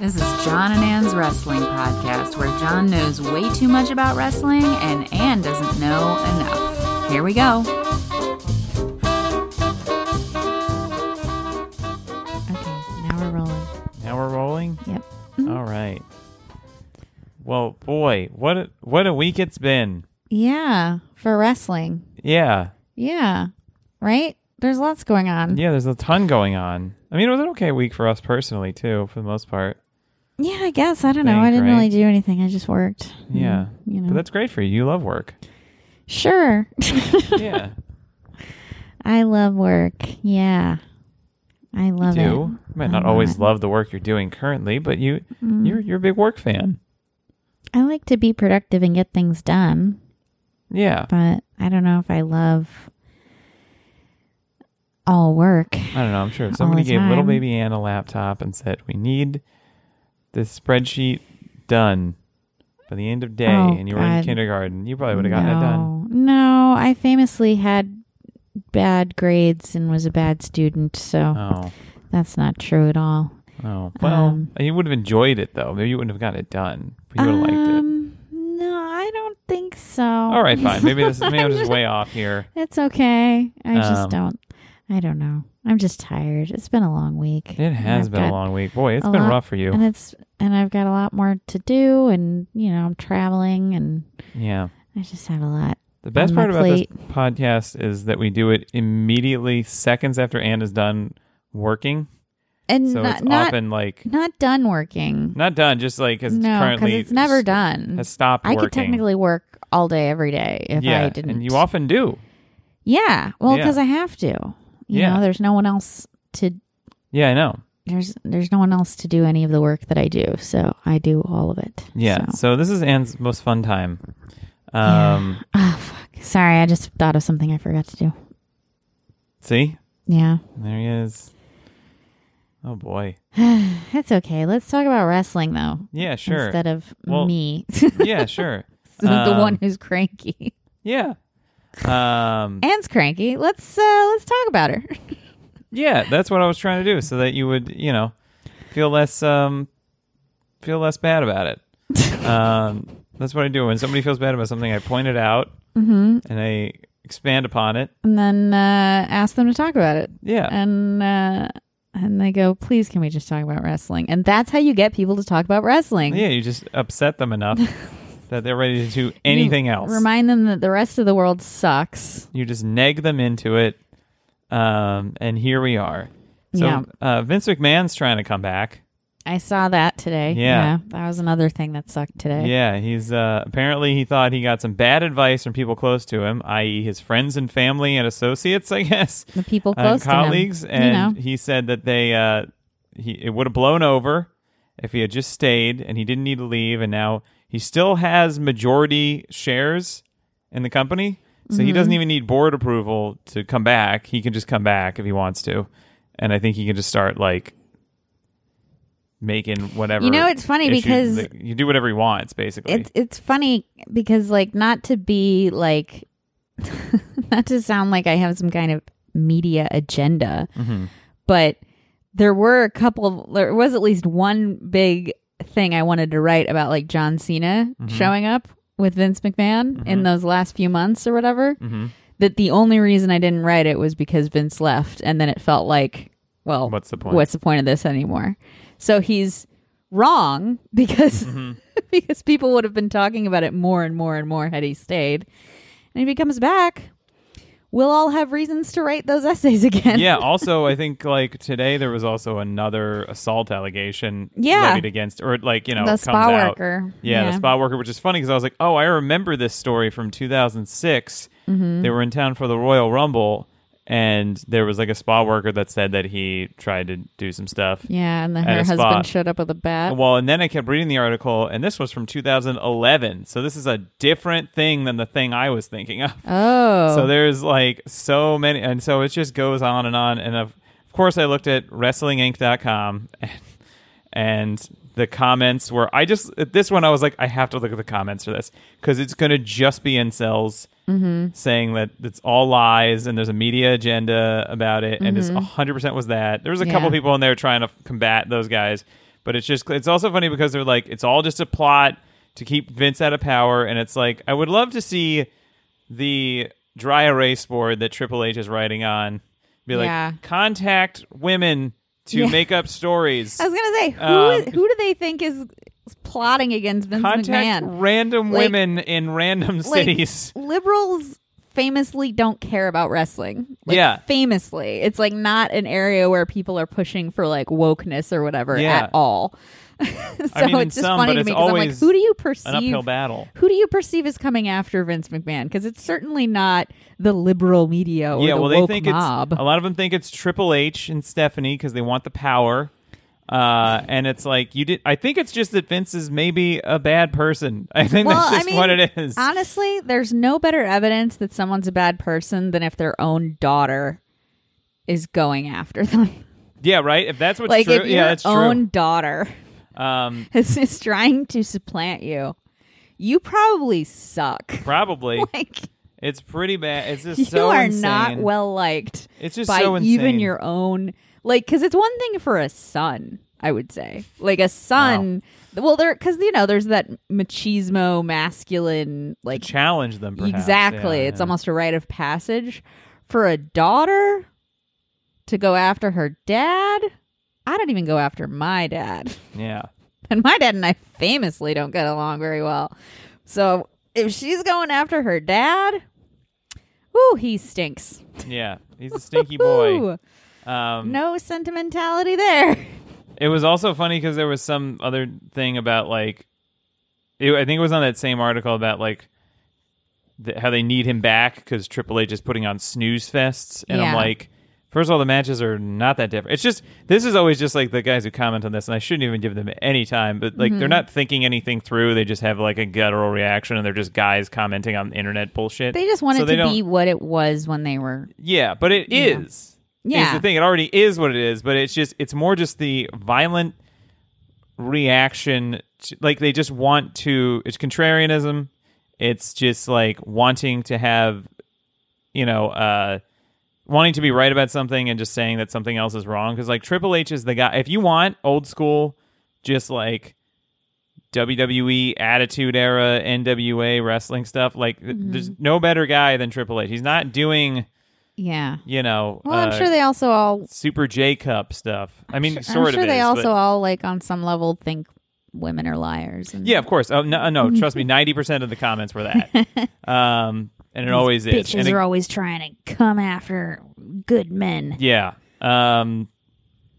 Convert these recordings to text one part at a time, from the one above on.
This is John and Ann's Wrestling Podcast, where John knows way too much about wrestling and Ann doesn't know enough. Here we go. Okay, now we're rolling. Now we're rolling. Yep. Mm-hmm. All right. Well, boy, what a, what a week it's been. Yeah, for wrestling. Yeah, Yeah. Right? There's lots going on. yeah. There's a ton going on. I mean, it was an okay week for us personally too, for the most part. Yeah, I guess. I don't know. I didn't right? really do anything. I just worked. Yeah, Mm, You know. but that's great for you. You love work. sure. Yeah, I love work. Yeah. I love you do. it. You might not always lot. love the work you're doing currently, but you Mm. you're you're a big work fan. I like to be productive and get things done, Yeah, but I don't know if I love all work. I don't know. I'm sure if somebody gave little baby Ann a laptop and said, "We need this spreadsheet done by the end of day," Oh, and you were in kindergarten, you probably would have gotten it done. No, I famously had bad grades and was a bad student, so Oh. that's not true at all. Oh well, Um, you would have enjoyed it though. Maybe you wouldn't have gotten it done, but you would have liked it. Um, No, I don't think so. All right, fine. Maybe this. Maybe I'm just way off here. It's okay. I Um, just don't. I don't know. I'm just tired. It's been a long week. It has been a long week. Boy, it's been lot- rough for you. and it's and I've got a lot more to do, and you know I'm traveling, and Yeah. I just have a lot. The best part about this podcast is that we do it immediately, seconds after Ann is done working. And So not it's not, often like not done working. not done, just like because no, currently it's never done. Has stopped I working. could technically work all day every day if yeah, I didn't. and you often do. yeah, well, Yeah. because I have to. You Yeah. know, there's no one else to. Yeah, I know. There's there's no one else to do any of the work that I do, so I do all of it. Yeah. So. So, this is Ann's most fun time. Um, Oh fuck! Sorry, I just thought of something I forgot to do. see, Yeah, there he is. Oh boy. it's okay. Let's talk about wrestling though, Yeah, sure. instead of Well, me, yeah, sure. the Um, one who's cranky. Yeah. Um, Ann's cranky. Let's uh let's talk about her. yeah, that's what I was trying to do, so that you would, you know, feel less, um, feel less bad about it. um, that's what I do when somebody feels bad about something. I point it out mm-hmm. and I expand upon it. And then uh ask them to talk about it. Yeah, and uh, and they go, "Please, can we just talk about wrestling?" And that's how you get people to talk about wrestling. yeah. You just upset them enough that they're ready to do anything You else. Remind them that the rest of the world sucks. you just neg them into it, um, and here we are. So Yeah. uh, Vince McMahon's trying to come back. I saw that today. Yeah. that was another thing that sucked today. Yeah, he's uh, apparently he thought he got some bad advice from people close to him, i.e., his friends and family and associates, I guess, The people uh, close colleagues, to him. and you know, he said that they uh, he it would have blown over if he had just stayed, and he didn't need to leave, and now he still has majority shares in the company, so he Mm-hmm. doesn't even need board approval to come back. He can just come back if he wants to, and I think he can just start like making whatever. You know, it's funny issue- because- like, you do whatever he wants, basically. it's it's funny because like not to be like not to sound like I have some kind of media agenda, hmm but there were a couple of there was at least one big thing I wanted to write about like John Cena Mhm. showing up with Vince McMahon in Mhm. those last few months or whatever. hmm That the only reason I didn't write it was because Vince left and then it felt like, well, What's the point? what's the point of this anymore? So he's wrong because Mhm. because people would have been talking about it more and more and more had he stayed. And if he comes back, we'll all have reasons to write those essays again. yeah. Also, I think like today there was also another assault allegation Yeah. levied against, or like you know, the spa out. worker. Yeah, the spa worker, which is funny because I was like, oh, I remember this story from 2006. Mm-hmm. They were in town for the Royal Rumble, and there was like a spa worker that said that he tried to do some stuff. Yeah, and then her husband spa. showed up with a bat. Well, and then I kept reading the article, and this was from 2011. So this is a different thing than the thing I was thinking of. oh, So there's like so many, and so it just goes on and on. And of, of course, I looked at WrestlingInc.com, and, and the comments were. I just at this one I was like, I have to look at the comments for this because it's going to just be incels saying that it's all lies and there's a media agenda about it, and it's 100 percent was that. There was a couple people in there trying to combat those guys. But it's just it's also funny because they're like it's all just a plot to keep Vince out of power, and it's like I would love to see the dry erase board that Triple H is writing on be like Yeah. contact women to Yeah. make up stories. I was gonna say who Um, is- who do they think is plotting against Vince Contact McMahon? random Like- women in random Like, cities. liberals famously don't care about wrestling. Like, Yeah. famously, it's like not an area where people are pushing for like wokeness or whatever Yeah. at all. so I mean, it's just some, funny to me because I'm like, who do you perceive? An uphill battle. Who do you perceive as coming after Vince McMahon? Because it's certainly not the liberal media or yeah, well, they think mob. it's a lot of them think it's Triple H and Stephanie because they want the power. Uh, and it's like you did. I think it's just that Vince is maybe a bad person. I think well, that's just I mean, what it is. Honestly, there's no better evidence that someone's a bad person than if their own daughter is going after them. yeah, right. If that's what's like true, if your yeah, that's own daughter. Um, is, is trying to supplant you, you probably suck. probably like it's pretty bad. It's just you so are insane. not well liked It's just by so even your own like because it's one thing for a son i would say like a son well there because you know there's that machismo masculine like challenge them. Perhaps. exactly Yeah, it's yeah. almost a rite of passage for a daughter to go after her dad i don't even go after my dad yeah. and my dad and i famously don't get along very well so if she's going after her dad Ooh, he stinks. Yeah, he's a stinky boy. Um, no sentimentality there. It was also funny because there was some other thing about like, it, I think it was on that same article about like th- how they need him back because Triple H is putting on snooze fests, and I'm like, first of all, the matches are not that different. It's just this is always just like the guys who comment on this, and I shouldn't even give them any time, but like Mm-hmm. they're not thinking anything through. They just have like a guttural reaction, and they're just guys commenting on internet bullshit. They just want So it to be what it was when they were. yeah, but it. Is Yeah. the thing. It already is what it is, but it's just it's more just the violent reaction. To, like they just want to. It's contrarianism. It's just like wanting to have, you know, uh, wanting to be right about something and just saying that something else is wrong. Because like Triple H is the guy. If you want old school, just like WWE Attitude Era NWA wrestling stuff, like Mm-hmm. there's no better guy than Triple H. He's not doing Yeah. you know, Well, I'm uh, sure they also all. Super J Cup stuff. I mean, I'm sort sure of. they is, also but- all like on some level think women are liars. And yeah, of course. Oh no, no, trust me. Ninety percent of the comments were that, um, and it always is. bitches And it- are always trying to come after good men. yeah, um,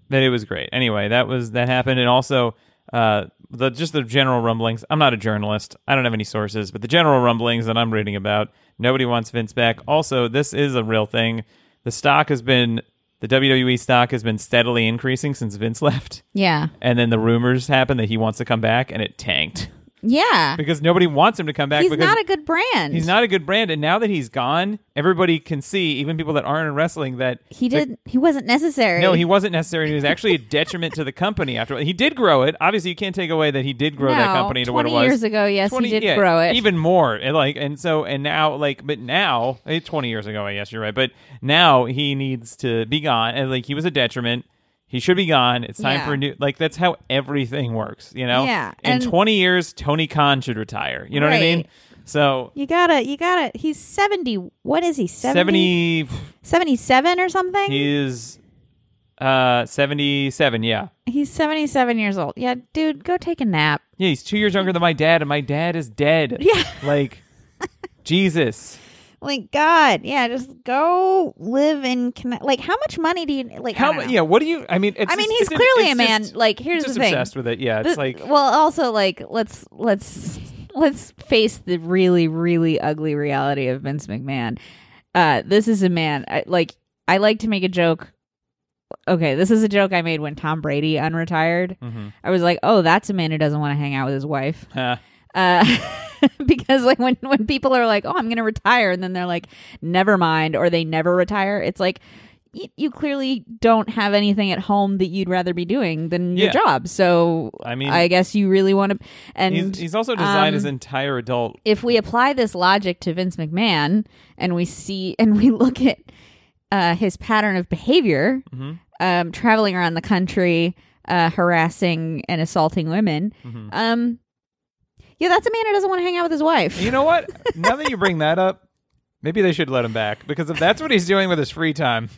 but it was great. Anyway, that was that happened, and also uh, the just the general rumblings. I'm not a journalist. I don't have any sources, but the general rumblings that I'm reading about. Nobody wants Vince back. Also, this is a real thing. The stock has been the WWE stock has been steadily increasing since Vince left. Yeah. and then the rumors happen that he wants to come back and it tanked Yeah. because nobody wants him to come back He's because not a good brand. he's not a good brand and now that he's gone everybody can see even people that aren't in wrestling that He did. He wasn't necessary. no he wasn't necessary he was actually a detriment to the company after he did grow it obviously you can't take away that he did grow that company to what it 20 was years ago, yes, he did yeah, grow it. even more and like and so and now like but now eh, 20 years ago i guess you're right but now he needs to be gone and like he was a detriment he should be gone. It's time Yeah. for a new. Like that's how everything works, you know. Yeah, In and- twenty years, Tony Khan should retire. You know what I mean? Right. So You gotta. You gotta. He's seventy. What is he? 70, seventy. 77 or something. He is uh seventy-seven. Yeah, He's seventy-seven years old. Yeah, dude, go take a nap. yeah. He's two years younger than my dad, and my dad is dead. Yeah. Like Jesus. Like God, yeah, just go live in connect. Like, how much money do you like? How? don't mu- know. Yeah. What do you? I mean, it's I mean, just- he's clearly a man. just- like, here's the thing. obsessed with it. Yeah. It's The- like well, also like let's let's let's face the really really ugly reality of Vince McMahon. Uh, this is a man. I, like I like to make a joke. Okay, this is a joke I made when Tom Brady unretired. Mhm. I was like, "Oh, that's a man who doesn't want to hang out with his wife." Uh, because like when when people are like, "Oh, I'm going to retire," and then they're like, "Never mind," or they never retire. It's like y- you clearly don't have anything at home that you'd rather be doing than your Yeah. job. So I mean- I guess you really want to. And he's, he's also designed um, his entire adult. if we apply this logic to Vince McMahon and we see and we look at uh, his pattern of behavior, Mm-hmm. um, traveling around the country, uh, harassing and assaulting women. Mhm. Um, yeah, that's a man who doesn't want to hang out with his wife. You know what? now that you bring that up, maybe they should let him back because if that's what he's doing with his free time,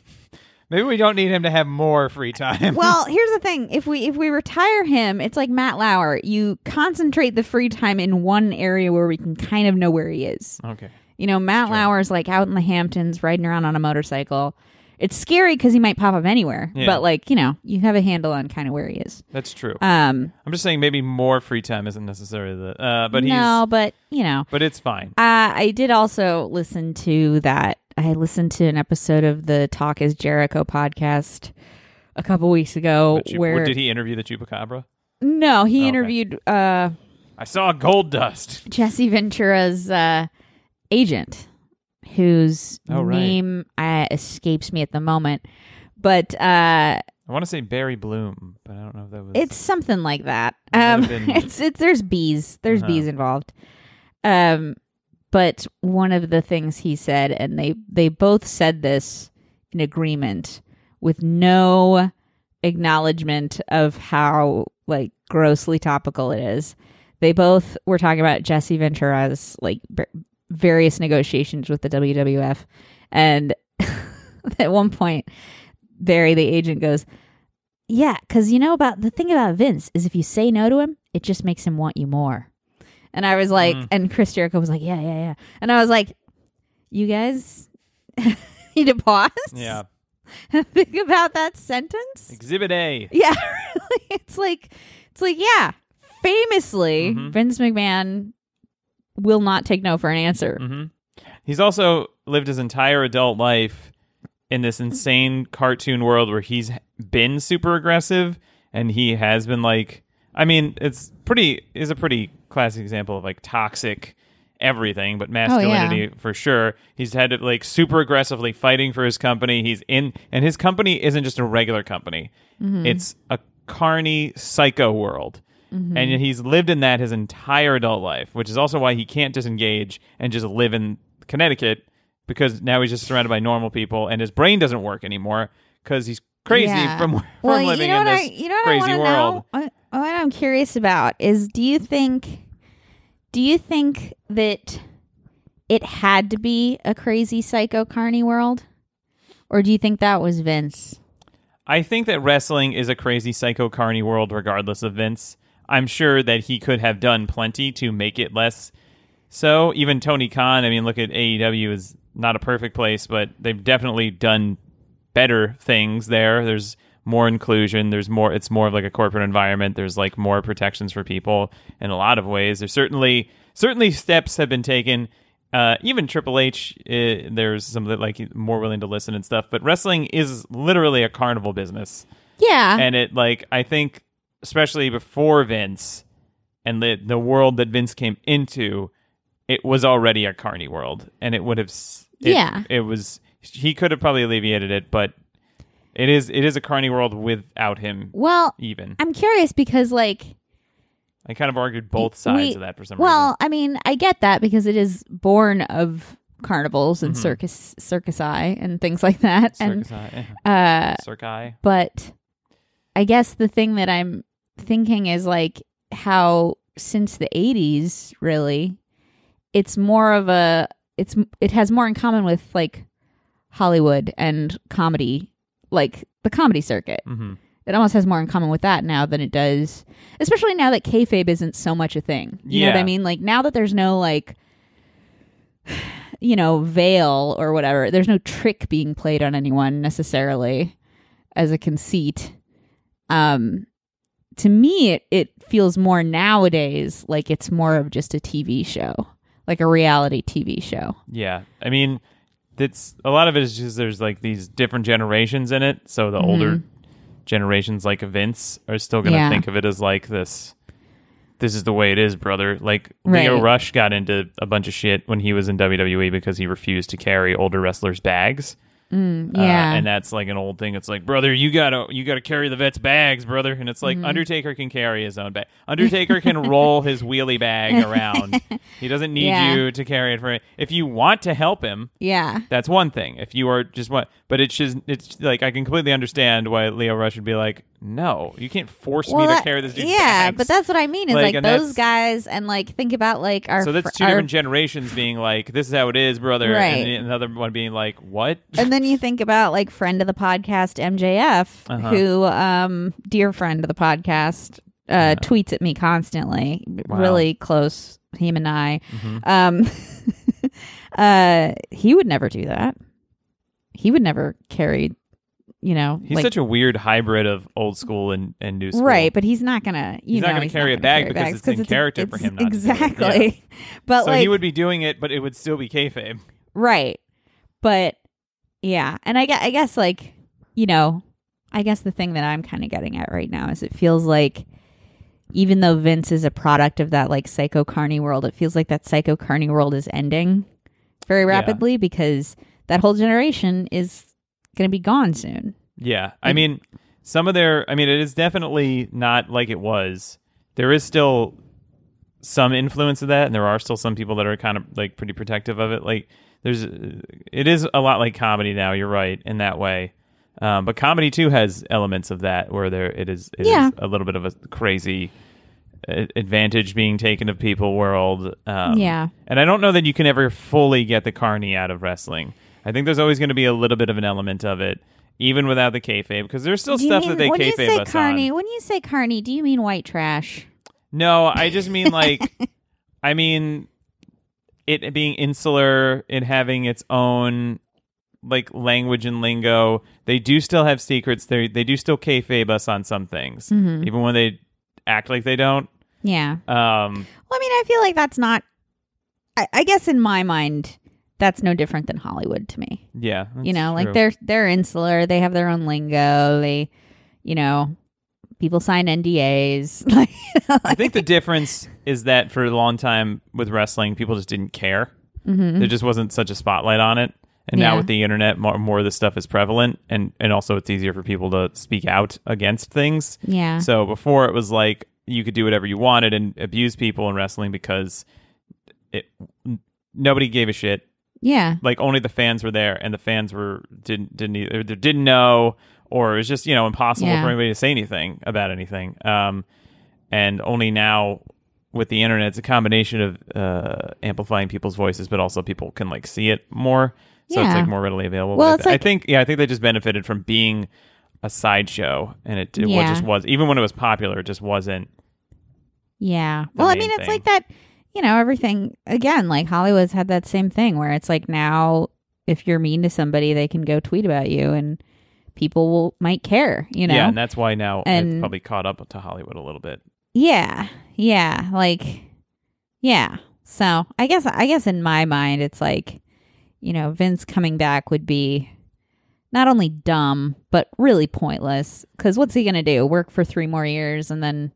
maybe we don't need him to have more free time. well, here's the thing: if we if we retire him, it's like Matt Lauer. You concentrate the free time in one area where we can kind of know where he is. okay. You know, Matt. Lauer's like out in the Hamptons, riding around on a motorcycle. It's scary because he might pop up anywhere, Yeah. but like you know, you have a handle on kind of where he is. That's true. Um, I'm just saying maybe more free time isn't necessarily the uh but he's no, but you know, but it's fine. Uh, I did also listen to that. I listened to an episode of the Talk is Jericho podcast a couple weeks ago where did he interview the chupacabra? no, he Okay. interviewed uh, I saw Goldust. Jesse Ventura's uh, agent, whose Oh, right. name uh, escapes me at the moment, but uh, I want to say Barry Bloom, but I don't know if that was it's something like that. Um, been- it's it's there's bees, there's Uh-huh. bees involved. Um, but one of the things he said, and they they both said this in agreement with no acknowledgement of how like grossly topical it is. They both were talking about Jesse Ventura's like b- various negotiations with the WWF, and at one point, Barry, the agent, goes, "Yeah, because you know about the thing about Vince is if you say no to him, it just makes him want you more." And I was like, Mm. and Chris Jericho was like, "Yeah, yeah, yeah," and I was like, "You guys need to pause, Yeah. think about that sentence." Exhibit A. Yeah. It's like it's like yeah. Famously, Mhm. Vince McMahon will not take no for an answer. hmm He's also lived his entire adult life in this insane cartoon world where he's been super aggressive and he has been like I mean, it's pretty is a pretty classic example of like toxic everything, but masculinity for sure. He's had it like super aggressively fighting for his company. He's in and his company isn't just a regular company. It's a carny psycho world. Mm-hmm. And he's lived in that his entire adult life, which is also why he can't disengage and just live in Connecticut because now he's just surrounded by normal people and his brain doesn't work anymore because he's crazy Yeah. from, from well, living you know in this I, you know what crazy world. Know? What I'm curious about is, do you think, do you think that it had to be a crazy psycho carny world, or do you think that was Vince? I think that wrestling is a crazy psycho carny world regardless of Vince. I'm sure that he could have done plenty to make it less so. Even Tony Khan, I mean, look at AEW is not a perfect place, but they've definitely done better things there. There's more inclusion. There's more. It's more of like a corporate environment. There's like more protections for people in a lot of ways. There's certainly certainly steps have been taken. Uh, even Triple H, uh, there's some that like more willing to listen and stuff. But wrestling is literally a carnival business, Yeah, and it like I think especially before Vince and the the world that Vince came into, it was already a carny world, and it would have it, Yeah. it was he could have probably alleviated it, but it is it is a carny world without him well, even. I'm curious because like I kind of argued both sides we- of that for some reason. Well, I mean, I get that because it is born of carnivals and Mhm. circus circusi and things like that. and Eye, uh Eye. but I guess the thing that I'm thinking is like how since the 80s really it's more of a it's it has more in common with like Hollywood and comedy like the comedy circuit. hmm It almost has more in common with that now than it does, especially now that kayfabe isn't so much a thing. You know what I mean? Like now that there's no like, you know, veil or whatever. There's no trick being played on anyone necessarily as a conceit. Um, to me, it, it feels more nowadays like it's more of just a TV show, like a reality TV show. Yeah, I mean, it's a lot of it is just there's like these different generations in it. So the older generations, like Vince, are still gonna Mm-hmm. Yeah. think of it as like this. This is the way it is, brother. Like Lio Rush got into a bunch of shit when he was in WWE because he refused to carry older wrestlers' bags. Mm, Uh, yeah. and that's like an old thing. It's like, brother, you gotta you gotta carry the vet's bags, brother. And it's like Mm-hmm. Undertaker can carry his own bag. Undertaker can roll his wheelie bag around. He doesn't need Yeah. you to carry it for. Him. If you want to help him, yeah. that's one thing. If you are just what, but it's just it's like I can completely understand why Lio Rush would be like, no, you can't force me to carry this dude's yeah, bags." but that's what I mean is Like, like, those guys and like think about like our so that's two our- different generations being like, this is how it is, brother, Right. and another one being like, what? and then you think about like friend of the podcast MJF, Uh-huh. who um dear friend of the podcast uh tweets at me constantly, Wow. really close him and I. Mhm. Um uh he would never do that. He would never carry you know He's like, such a weird hybrid of old school and, and new school. Right, but he's not gonna. You know, He's know, not gonna carry a gonna bag carry because it's in 'cause character for it's- him not do it. exactly. But so like, he would be doing it, but it would still be kayfabe. right. But yeah, and I guess, I guess like you know, I guess the thing that I'm kind of getting at right now is it feels like even though Vince is a product of that like Psycho Carney world, it feels like that Psycho Carney world is ending very rapidly because that whole generation is going to be gone soon. Yeah, I mean, some of their. I mean, it is definitely not like it was. There is still some influence of that, and there are still some people that are kind of like pretty protective of it. Like, there's, it is a lot like comedy now. You're right in that way. Um, but comedy too has elements of that where there it is, it is Yeah. a little bit of a crazy advantage being taken of people world. Um, Yeah. and I don't know that you can ever fully get the carny out of wrestling. I think there's always going to be a little bit of an element of it, even without the kayfabe, because there's still Do stuff mean- that they when you say us Carney, on. when you say Carney, do you mean white trash? No, I just mean like, I mean, it being insular, it having its own like language and lingo. They do still have secrets. They they do still kayfabe us on some things, Mhm. even when they act like they don't. Yeah. Um, Well, I mean, I feel like that's not. I, I guess in my mind, that's no different than Hollywood to me. yeah, you know, like true. they're they're insular. They have their own lingo. They, you know, people sign NDAs. Like, I think the difference is that for a long time with wrestling, people just didn't care. Mhm. There just wasn't such a spotlight on it. And now with the internet, more, more of this stuff is prevalent, and and also it's easier for people to speak out against things. yeah, So before it was like you could do whatever you wanted and abuse people in wrestling because it nobody gave a shit. yeah, Like only the fans were there, and the fans were didn't didn't either didn't know, or it was just you know impossible Yeah. for anybody to say anything about anything. Um, and only now with the internet, it's a combination of uh, amplifying people's voices, but also people can like see it more, so it's like more readily available. Well, But I like- I think yeah, I think they just benefited from being a sideshow, and it, it Yeah. just was even when it was popular, it just wasn't. yeah. Well, I mean, it's thing. like that. You know, everything again. Like Hollywood's had that same thing where it's like now, if you're mean to somebody, they can go tweet about you, and people will might care. You know, Yeah, and that's why now it's probably caught up to Hollywood a little bit. Yeah. Yeah. Like yeah. So I guess I guess in my mind it's like, you know, Vince coming back would be not only dumb, but really pointless. Cause what's he gonna do? Work for three more years and then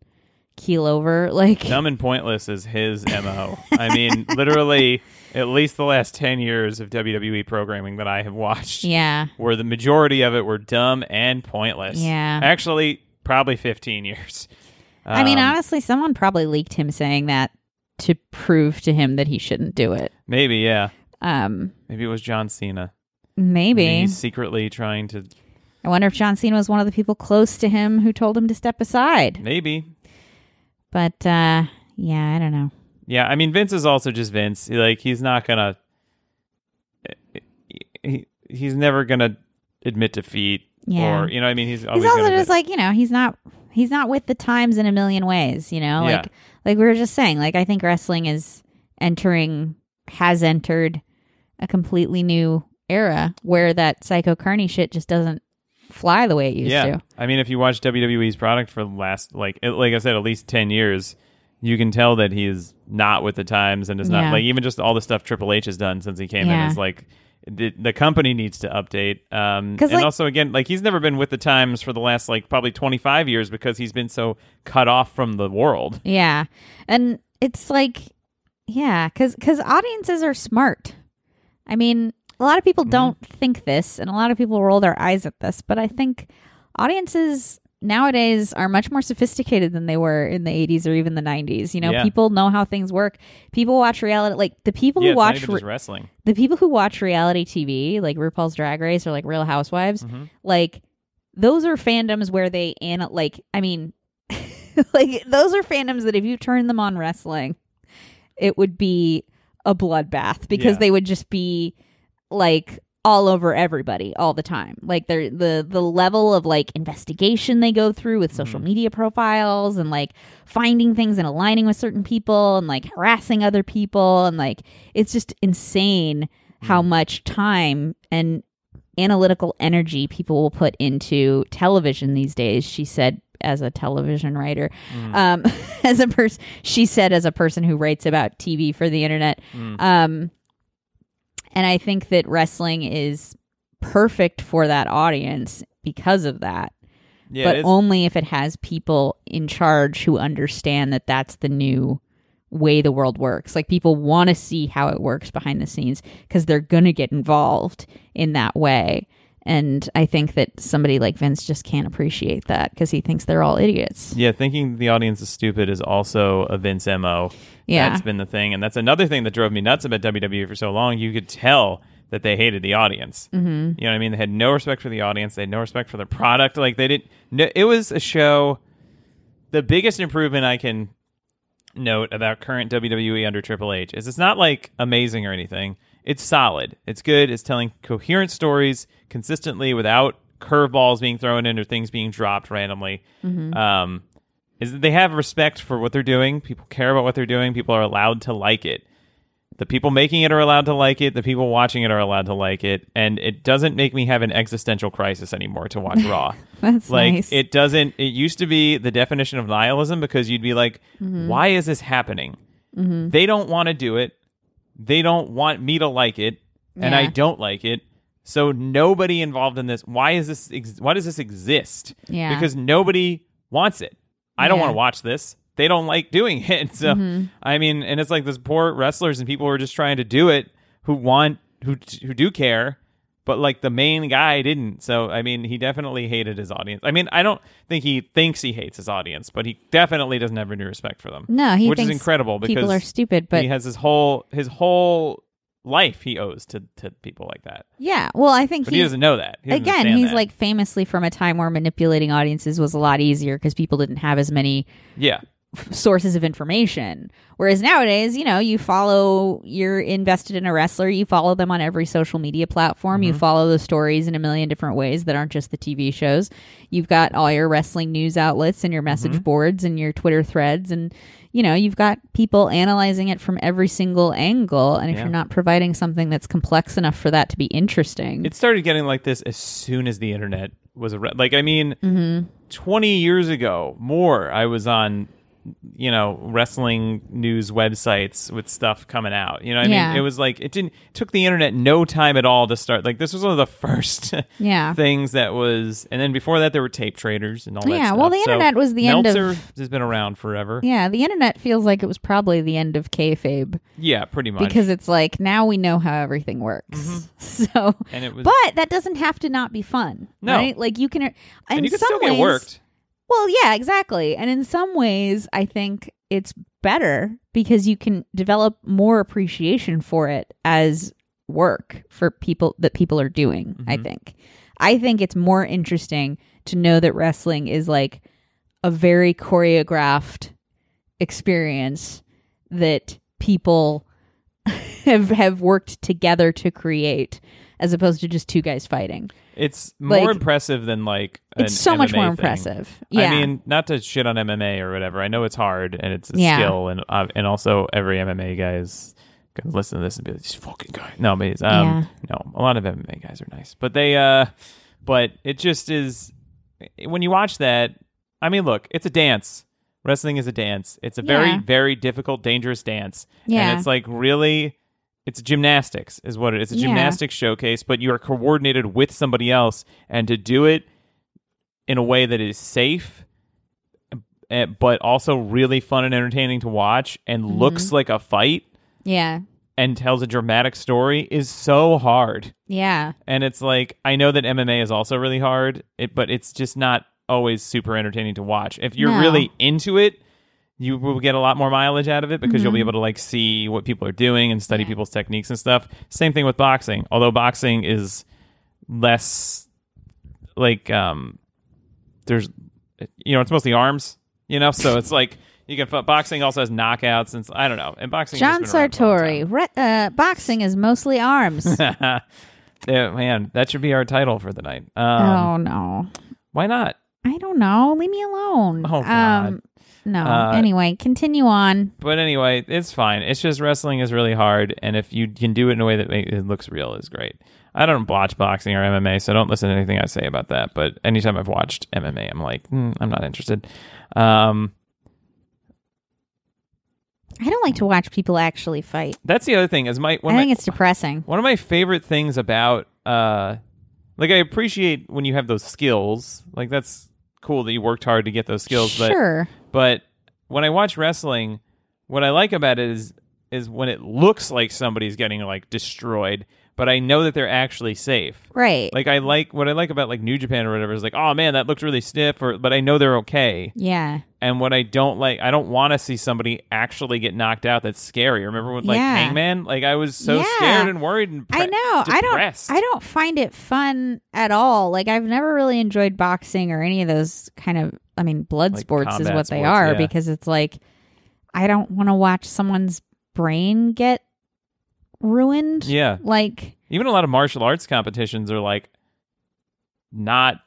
keel over? Like Dumb and pointless is his mo. I mean, literally, at least the last ten years of WWE programming that I have watched, Yeah. where the majority of it were dumb and pointless. Yeah. actually, probably fifteen years. I mean, Um, honestly, someone probably leaked him saying that to prove to him that he shouldn't do it. maybe yeah, Um maybe it was John Cena. maybe. he's secretly trying to. I wonder if John Cena was one of the people close to him who told him to step aside. Maybe But uh yeah, I don't know. Yeah, I mean Vince is also just Vince. Like he's not gonna he, he's never gonna admit defeat Yeah. or you know what I mean he's always He's also gonna just like, you know, he's not he's not with the times in a million ways, you know? Yeah. Like like we were just saying, like I think wrestling is entering has entered a completely new era where that psycho carney shit just doesn't fly the way it used to. yeah. to. I mean if you watch WWE's product for the last like like I said at least 10 years you can tell that he is not with the times and is not Yeah. like even just all the stuff Triple H has done since he came Yeah. in is like the, the company needs to update um 'Cause, and like- also again like he's never been with the times for the last like probably 25 years because he's been so cut off from the world Yeah. And it's like yeah, cuz cuz audiences are smart. I mean, a lot of people don't think this, and a lot of people roll their eyes at this, but I think audiences nowadays are much more sophisticated than they were in the 80s or even the 90s. You know, Yeah. people know how things work. People watch reality, like the people yeah, who watch re- wrestling. the people who watch reality TV, like RuPaul's Drag Race or like Real Housewives, Mhm. like those are fandoms where they and like I mean, like those are fandoms that if you turn them on wrestling, it would be a bloodbath because Yeah. they would just be like all over everybody all the time. Like they're the the level of like investigation they go through with social Mm-hmm. media profiles and like finding things and aligning with certain people and like harassing other people and like it's just insane how Mm. much time and analytical energy people will put into television these days she said as a television writer Mm. um as a person she said as a person who writes about tv for the internet Mm. um and i think that wrestling is perfect for that audience because of that Yeah, but only if it has people in charge who understand that that's the new way the world works. Like people want to see how it works behind the scenes because they're going to get involved in that way. And I think that somebody like Vince just can't appreciate that because he thinks they're all idiots. yeah, thinking the audience is stupid is also a Vince mo. Yeah. that's been the thing, and that's another thing that drove me nuts about WWE for so long. You could tell that they hated the audience. Mm-hmm. You know what I mean? They had no respect for the audience. They had no respect for the product. Like they didn't. No, it was a show. The biggest improvement I can note about current WWE under Triple H is it's not like amazing or anything. It's solid. It's good. It's telling coherent stories consistently without curveballs being thrown in or things being dropped randomly. Um, is that they have respect for what they're doing. People care about what they're doing. People are allowed to like it. The people making it are allowed to like it. The people watching it are allowed to like it. And it doesn't make me have an existential crisis anymore to watch Raw. That's like nice. it doesn't it used to be the definition of nihilism because you'd be like Mm-hmm. why is this happening they don't want to do it they don't want me to like it and i don't like it so nobody involved in this why is this ex- why does this exist Yeah. because nobody wants it i don't Yeah. want to watch this they don't like doing it so Mm-hmm. i mean and it's like this poor wrestlers and people who are just trying to do it who want who who do care but like the main guy didn't. So I mean, he definitely hated his audience. I mean, I don't think he thinks he hates his audience, but he definitely doesn't have any respect for them. no, he which is incredible because people are stupid, but he has his whole his whole life he owes to to people like that. yeah. Well, I think But he, he's doesn't know that. He doesn't again he's that. like famously from a time where manipulating audiences was a lot easier because people didn't have as many yeah, sources of information whereas nowadays you know you follow you're invested in a wrestler you follow them on every social media platform you follow the stories in a million different ways that aren't just the tv shows you've got all your wrestling news outlets and your message boards and your twitter threads and you know you've got people analyzing it from every single angle and if Yeah. you're not providing something that's complex enough for that to be interesting it started getting like this as soon as the internet was a like. I mean, Mm-hmm. twenty years ago, more. I was on. You know, wrestling news websites with stuff coming out. You know, what I Yeah. mean, it was like it didn't it took the internet no time at all to start. Like this was one of the first yeah things that was, and then before that there were tape traders and all that. Yeah, well, the So internet was the end of- Meltzer has been around forever. yeah the internet feels like it was probably the end of kayfabe Yeah, pretty much. because it's like now we know how everything works. Mm-hmm. So, and it was, but that doesn't have to not be fun, No. right? Like you can, in and you can still ways, get worked. Well, yeah, exactly. And in some ways, I think it's better because you can develop more appreciation for it as work for people that people are doing. I mm-hmm. think. I think it's more interesting to know that wrestling is like a very choreographed experience that people have have worked together to create as opposed to just two guys fighting. It's more Like, impressive than like It's so much more thing. impressive. Yeah. I mean, not to shit on MMA or whatever. I know it's hard and it's a Yeah. skill, and uh, and also every MMA guy is gonna listen to this and be like, "This fucking guy." No, but um, Yeah. no, a lot of MMA guys are nice, but they, uh, but it just is when you watch that. I mean, look, it's a dance. Wrestling is a dance. It's a very, Yeah. very difficult, dangerous dance. Yeah. and it's like really. It's gymnastics, is what it is. It's a Yeah. gymnastics showcase, but you are coordinated with somebody else, and to do it in a way that is safe eh, but also really fun and entertaining to watch and Mm-hmm. looks like a fight yeah. and tells a dramatic story is so hard. Yeah. And it's like I know that MMA is also really hard, it, but it's just not always super entertaining to watch. If you're No. really into it, you will get a lot more mileage out of it because you'll be Mhm. able to like see what people are doing and study people's techniques and stuff. Same thing with boxing. Although boxing is less like um there's you know, it's mostly arms, you know, so it's like you can boxing also has knockouts and I don't know. And boxing John has been around for a long Sartori. Re- uh, boxing is mostly arms. yeah, man, that should be our title for the night. Um, oh no. Why not? I don't know. Leave me alone. Oh, God. Um, no. Uh, anyway, continue on. But anyway, it's fine. It's just wrestling is really hard, and if you can do it in a way that make, it looks real, is great. I don't watch boxing or MMA, so don't listen to anything I say about that. But anytime I've watched MMA, I'm like, mm, I'm not interested. Um, I don't like to watch people actually fight. that's the other thing. Is my one I think my, it's depressing. one of my favorite things about uh, like I appreciate when you have those skills. Like that's cool that you worked hard to get those skills. But. But when I watch wrestling, what I like about it is is when it looks like somebody's getting like destroyed, but I know that they're actually safe. Right. Like I like what I like about like New Japan or whatever is like, oh man, that looked really stiff, or but I know they're okay. yeah. And what I don't like, I don't want to see somebody actually get knocked out. That's scary. Remember with like Yeah. Hangman? Like I was so Yeah. scared and worried and pre- I know. I don't. I don't find it fun at all. Like I've never really enjoyed boxing or any of those kind of. I mean, blood Like sports is what they are yeah. because it's like I don't want to watch someone's brain get ruined. Yeah. Like Even a lot of martial arts competitions are like not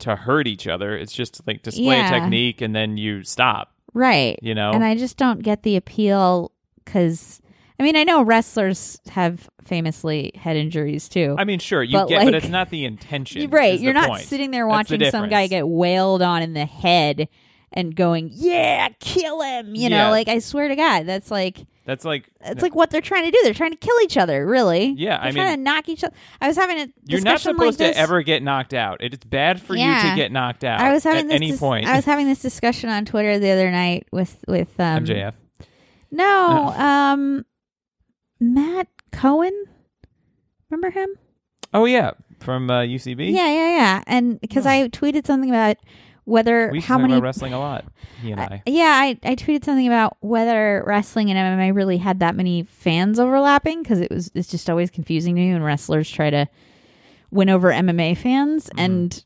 to hurt each other. It's just like display Yeah. a technique and then you stop. right. You know. And I just don't get the appeal because I mean I know wrestlers have famously head injuries too. I mean, sure, you But, get, but like- it's not the intention. Right. You're not point. sitting there That's the watching some guy get wailed on in the head and going, "Yeah, kill him." You Yeah. know, like I swear to God, that's like That's like it's like what they're trying to do. They're trying to kill each other. Really? Yeah, They're I trying mean- to knock each other. I was having a you're not supposed like to ever get knocked out. It's bad for you to get knocked out. I was having at this any dis- point. I was having this discussion on Twitter the other night with with um, MJF. No, um, Matt Cohen. Remember him? Oh yeah, from uh, UCB. Yeah, yeah, yeah. And because Oh. I tweeted something about whether we how many about wrestling a lot. He and I. Yeah, I, I tweeted something about whether wrestling and MMA really had that many fans overlapping because it was it's just always confusing to me when wrestlers try to win over MMA fans. Mm-hmm. And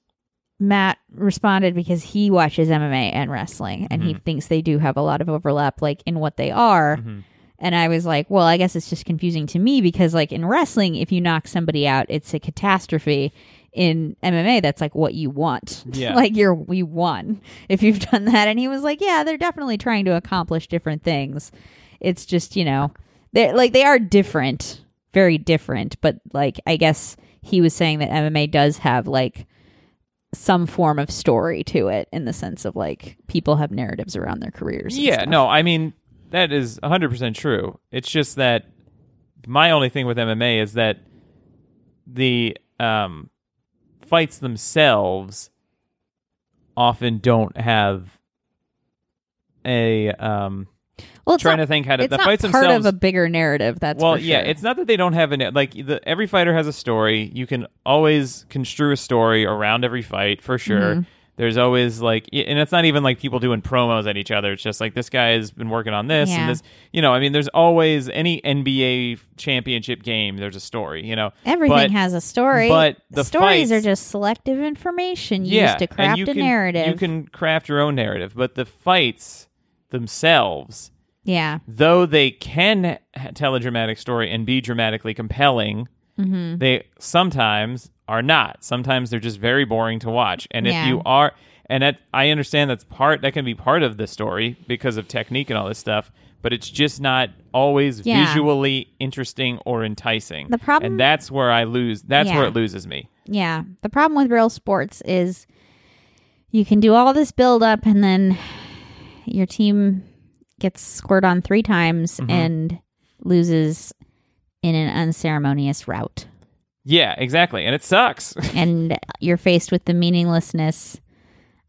Matt responded because he watches MMA and wrestling and he Mhm. thinks they do have a lot of overlap, like in what they are. Mhm. And I was like, well, I guess it's just confusing to me because, like, in wrestling, if you knock somebody out, it's a catastrophe. In MMA, that's like what you want. Yeah. like you're, we won if you've done that. And he was like, yeah, they're definitely trying to accomplish different things. It's just, you know, they're like, they are different, very different. But, like, I guess he was saying that MMA does have, like, some form of story to it in the sense of, like, people have narratives around their careers. Yeah, stuff. no, I mean that is 100% true. It's just that my only thing with MMA is that the um fights themselves often don't have a um Well, trying not to think how to it's the not fights part themselves of a bigger narrative. That's well yeah sure. it's not that they don't have an like the every fighter has a story you can always construe a story around every fight for sure Mhm. There's always like and it's not even like people doing promos at each other it's just like this guy has been working on this Yeah. and this you know i mean there's always any nba championship game there's a story you know everything but- has a story. but the stories fights- are just selective information used yeah to craft a can, narrative. you can craft your own narrative but the fights themselves yeah, though they can ha- tell a dramatic story and be dramatically compelling, hmm they sometimes are not. Sometimes they're just very boring to watch. And if you are, and that, I understand that's part that can be part of the story because of technique and all this stuff, but it's just not always Yeah. visually interesting or enticing. The problem- and that's where I lose. That's where it loses me. yeah. The problem with real sports is you can do all this build up and then your team gets scored on three times Mhm. and loses in an unceremonious route. Yeah, exactly, and it sucks. and you're faced with the meaninglessness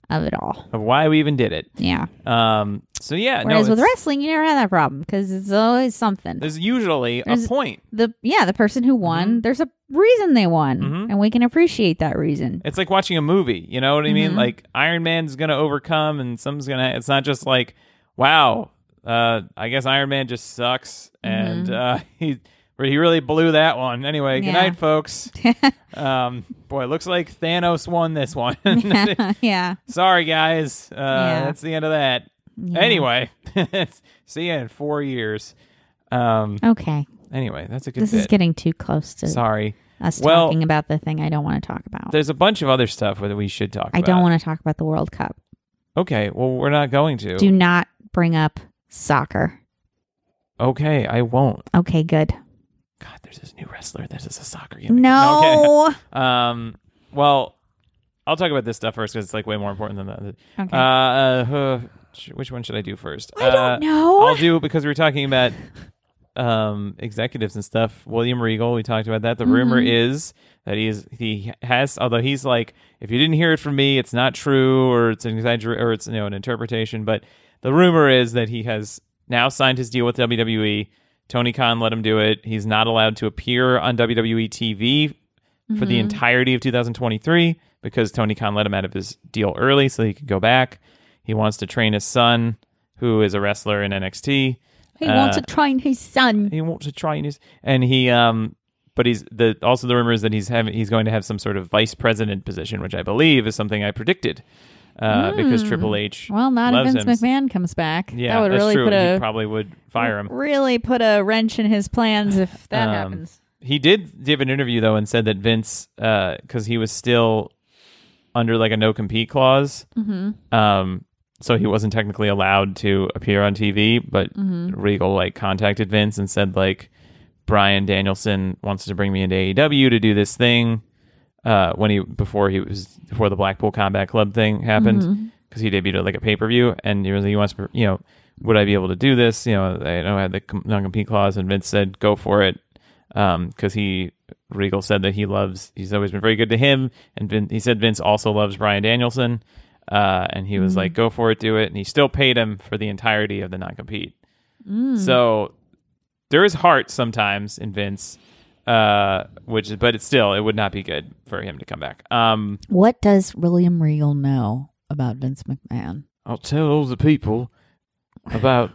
of it all. of why we even did it. Yeah. Um, so yeah, Whereas no, with wrestling, you never have that problem because it's always something. there's usually There's- a point. The yeah, the person who won, there's a reason they won, Mhm. and we can appreciate that reason. It's like watching a movie. You know what I mean? Mhm. Like Iron Man's gonna overcome, and some's gonna. It's not just like, wow. Uh, I guess Iron Man just sucks, and uh, he he really blew that one. Anyway, good. Yeah. night, folks. um, boy, looks like Thanos won this one. yeah. Sorry, guys. Uh, Yeah. That's the end of that. Yeah. Anyway, see you in four years. Um, Okay. anyway, that's a good This bit. is getting too close to Sorry. us Well- talking about the thing I don't want to talk about. There's a bunch of other stuff that we should talk I about. don't want to talk about the World Cup. Okay, well, we're not going to. Do not bring up soccer. Okay, I won't. Okay, good. God, there's this new wrestler that is a soccer gimmick. No. Okay. Um. Well, I'll talk about this stuff first because it's like way more important than that. Okay. Uh, uh, uh, which one should I do first? I don't Uh, know. I'll do because we were talking about um executives and stuff. William Regal, we talked about that. The rumor Mm-hmm. is that he's he has although he's like if you didn't hear it from me, it's not true or it's an exagger or it's you know an interpretation, but the rumor is that he has now signed his deal with WWE. Tony Khan let him do it. He's not allowed to appear on WWE TV for the entirety of 2023 because Tony Khan let him out of his deal early so he could go back. He wants to train his son, who is a wrestler in NXT. he wants uh, to train his son. He wants to train his, and he um, but he's the also the rumor is that he's having he's going to have some sort of vice president position, which I believe is something I predicted, uh, because Triple H. Hmm. Well, not if Vince him. McMahon comes back. Yeah, that would that's really true. put he probably would fire him. really put a wrench in his plans if that Um, happens. He did give an interview though and said that Vince, because he was still under like a no compete clause, Mm-hmm. um, so he wasn't technically allowed to appear on TV. But Mm-hmm. Regal like contacted Vince and said like Bryan Danielson wants to bring me into AEW to do this thing. Uh, when he before he was before the Blackpool Combat Club thing happened Mm-hmm. because he debuted at like a pay per view and he was he wants to you know would I be able to do this? You know I know I had the non compete clause and Vince said go for it because he Regal said that he loves he's always been very good to him and Vin, he said Vince also loves Bryan Danielson uh, and he was like go for it do it and he still paid him for the entirety of the non compete so there is heart sometimes in Vince uh, which is but it's still it would not be good for him to come back um What does William Regal know about Vince McMahon? I'll tell all the people about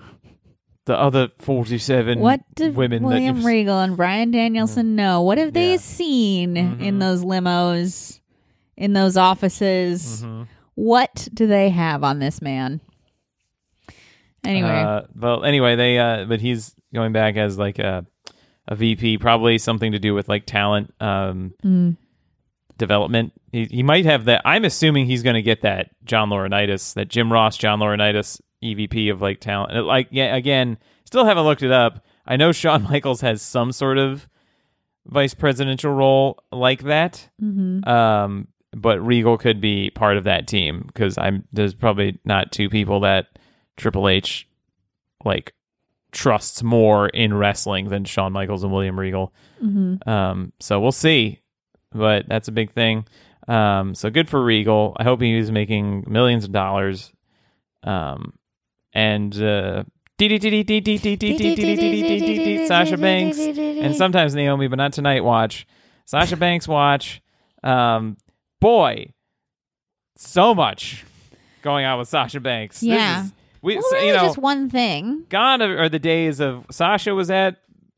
the other 47 What do women William you've Regal and Bryan Danielson know? What have they Yeah. seen in Mhm. those limos, in those offices? Mhm. What do they have on this man? Anyway, Uh, well, anyway, they uh, but he's going back as like a a VP, probably something to do with like talent um, Mm. development. He, he might have that. I'm assuming he's going to get that John Laurinaitis, that Jim Ross, John Laurinaitis EVP of like talent. Like yeah, again, still haven't looked it up. I know Shawn Michaels has some sort of vice presidential role like that. mhm. Um, but Regal could be part of that team because I'm there's probably not two people that Triple H like trusts more in wrestling than Shawn Michaels and William Regal. Mhm. Um, so we'll see, but that's a big thing. Um, so good for Regal. I hope he's making millions of dollars. Um, and uh, Sasha Banks and sometimes Naomi, but not tonight. Watch Sasha Banks. Watch. Um, boy, so much going on with Sasha Banks. This Yeah. is- we Well, so, really you know just one thing. gone are the days of Sasha was at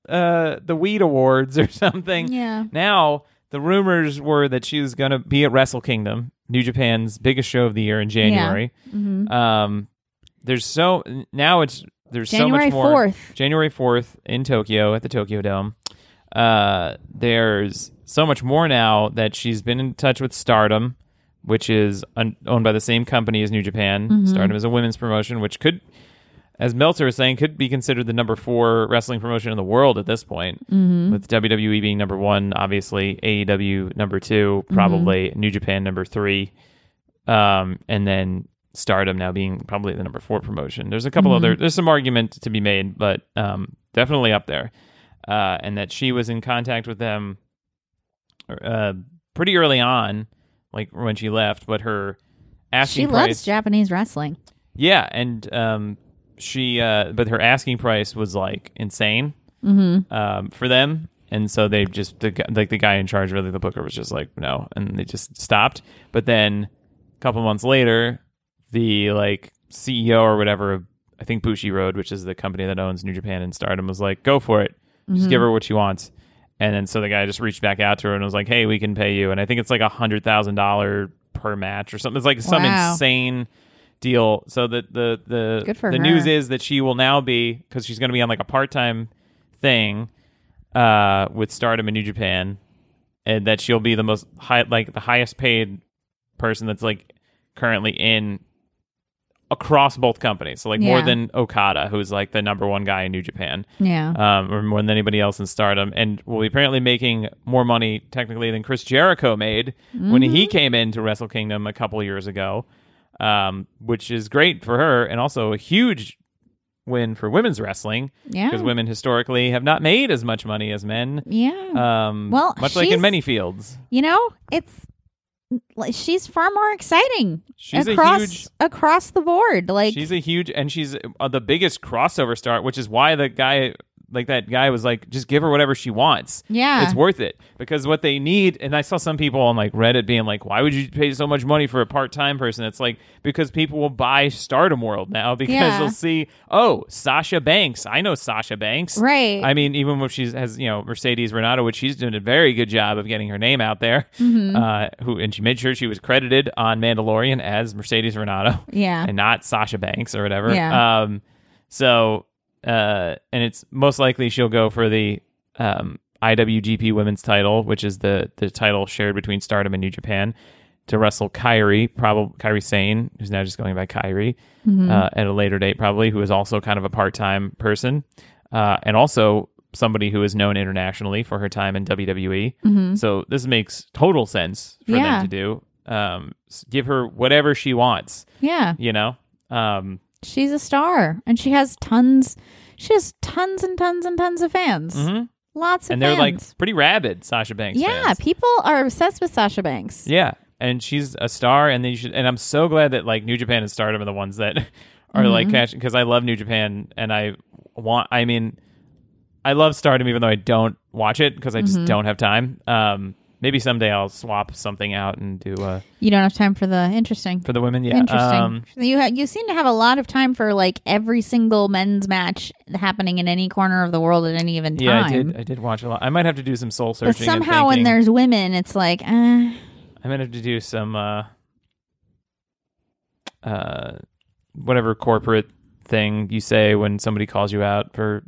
uh, the Weed Awards or something. Yeah. Now the rumors were that she was going to be at Wrestle Kingdom, New Japan's biggest show of the year in January. Mhm. Um, there's so now it's there's January so much more. 4th. January fourth in Tokyo at the Tokyo Dome. Uh, there's so much more now that she's been in touch with Stardom, which is un- owned by the same company as New Japan. Mm-hmm. Stardom is a women's promotion, which could, as Meltzer was saying, could be considered the number four wrestling promotion in the world at this point. Mm-hmm. With WWE being number one, obviously AEW number two, probably New Japan number three, um, and then Stardom now being probably the number four promotion. There's a couple other. There's some argument to be made, but um, definitely up there. Uh, and that she was in contact with them uh, pretty early on, like when she left, but her asking price She price. loves Japanese wrestling. Yeah, and um, she, uh, but her asking price was like insane mm-hmm. um, for them, and so they just the, like the guy in charge, really the booker, was just like no, and they just stopped. But then a couple months later, the like CEO or whatever, I think Bushiroad, which is the company that owns New Japan and Stardom, was like, go for it, just give her what she wants. And then so the guy just reached back out to her and was like, "Hey, we can pay you." And I think it's like a hundred thousand dollar per match or something. It's like some Wow. insane deal. So the the the Good for the her. news is that she will now be because she's going to be on like a part time thing uh, with Stardom in New Japan, and that she'll be the most high like the highest paid person that's like currently in across both companies. So like more than Okada, who's like the number one guy in New Japan Yeah. um, or more than anybody else in Stardom, and will be apparently making more money technically than Chris Jericho made when he Mm-hmm. came into Wrestle Kingdom a couple years ago, um, which is great for her, and also a huge win for women's wrestling yeah. because women historically have not made as much money as men. yeah. Um, Well, much like in many fields, you know, it's like she's far more exciting She's a across huge- across the board. Like she's a huge, and she's uh, the biggest crossover star, which is why the guy. Like that guy was like, just give her whatever she wants. Yeah. it's worth it because what they need. And I saw some people on like Reddit being like, "Why would you pay so much money for a part time person?" It's like because people will buy Stardom World now because Yeah. they'll see, oh, Sasha Banks. I know Sasha Banks. Right. I mean, even when she has you know Mercedes Varnado, which she's doing a very good job of getting her name out there. Mm-hmm. Uh, who and she made sure she was credited on Mandalorian as Mercedes Varnado yeah. and not Sasha Banks or whatever. Yeah. Um, so, uh, and it's most likely she'll go for the um, IWGP Women's title, which is the the title shared between Stardom and New Japan, to wrestle Kairi, probably Kairi Sane, who's now just going by Kairi, uh, at a later date, probably, who is also kind of a part time person, uh, and also somebody who is known internationally for her time in WWE. So this makes total sense for Yeah. them to do. Um, give her whatever she wants yeah. you know um She's a star and she has tons she has tons and tons and tons of fans. mhm. Lots of and they're like pretty rabid sasha banks yeah, fans. people are obsessed with Sasha Banks. yeah and she's a star and then you should and i'm so glad that like new japan and stardom are the ones that are Mm-hmm. like catching because i love new japan and i want i mean i love stardom even though i don't watch it because i just Mm-hmm. don't have time um maybe someday i'll swap something out and do uh You don't have time for the interesting. for the women yeah Interesting. um you ha- you seem to have a lot of time for like every single men's match happening in any corner of the world at any given time. yeah i did i did watch a lot i might have to do some soul searching But and somehow when thinking- there's women, it's like, eh. I'm gonna have to do some uh uh whatever corporate thing you say when somebody calls you out for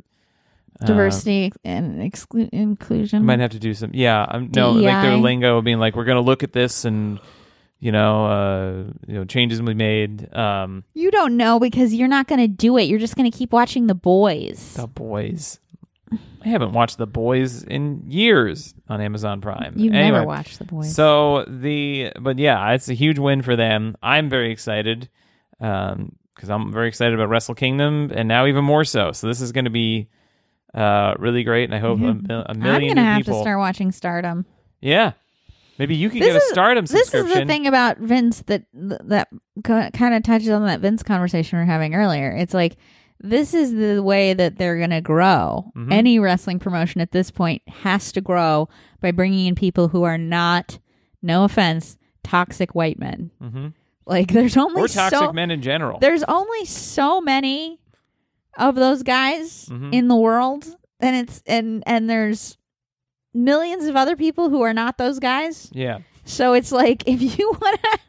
uh, diversity and exclu- inclusion. might have to do some yeah, I'm no like their DEI. lingo being like we're gonna look at this and you know, uh you know, changes we made. Um you don't know because you're not going to do it. You're just going to keep watching the boys. the boys. I haven't watched the boys in years on Amazon Prime. You've Anyway, never watched the boys. So the but yeah, it's a huge win for them. I'm very excited um because I'm very excited about Wrestle Kingdom and now even more so. So this is going to be uh really great, and I hope a, mil- a I'm going to new have people. to start watching Stardom. Yeah, maybe you can This get a is- Stardom This is the thing about Vince that that kind of touches on that Vince conversation we are having earlier. It's like this is the way that they're going to grow. Mm-hmm. Any wrestling promotion at this point has to grow by bringing in people who are not, no offense, toxic white men. hmm Like there's only Or toxic so, men in general. there's only so many of those guys Mhm. in the world and it's and and there's millions of other people who are not those guys Yeah, so it's like if you want to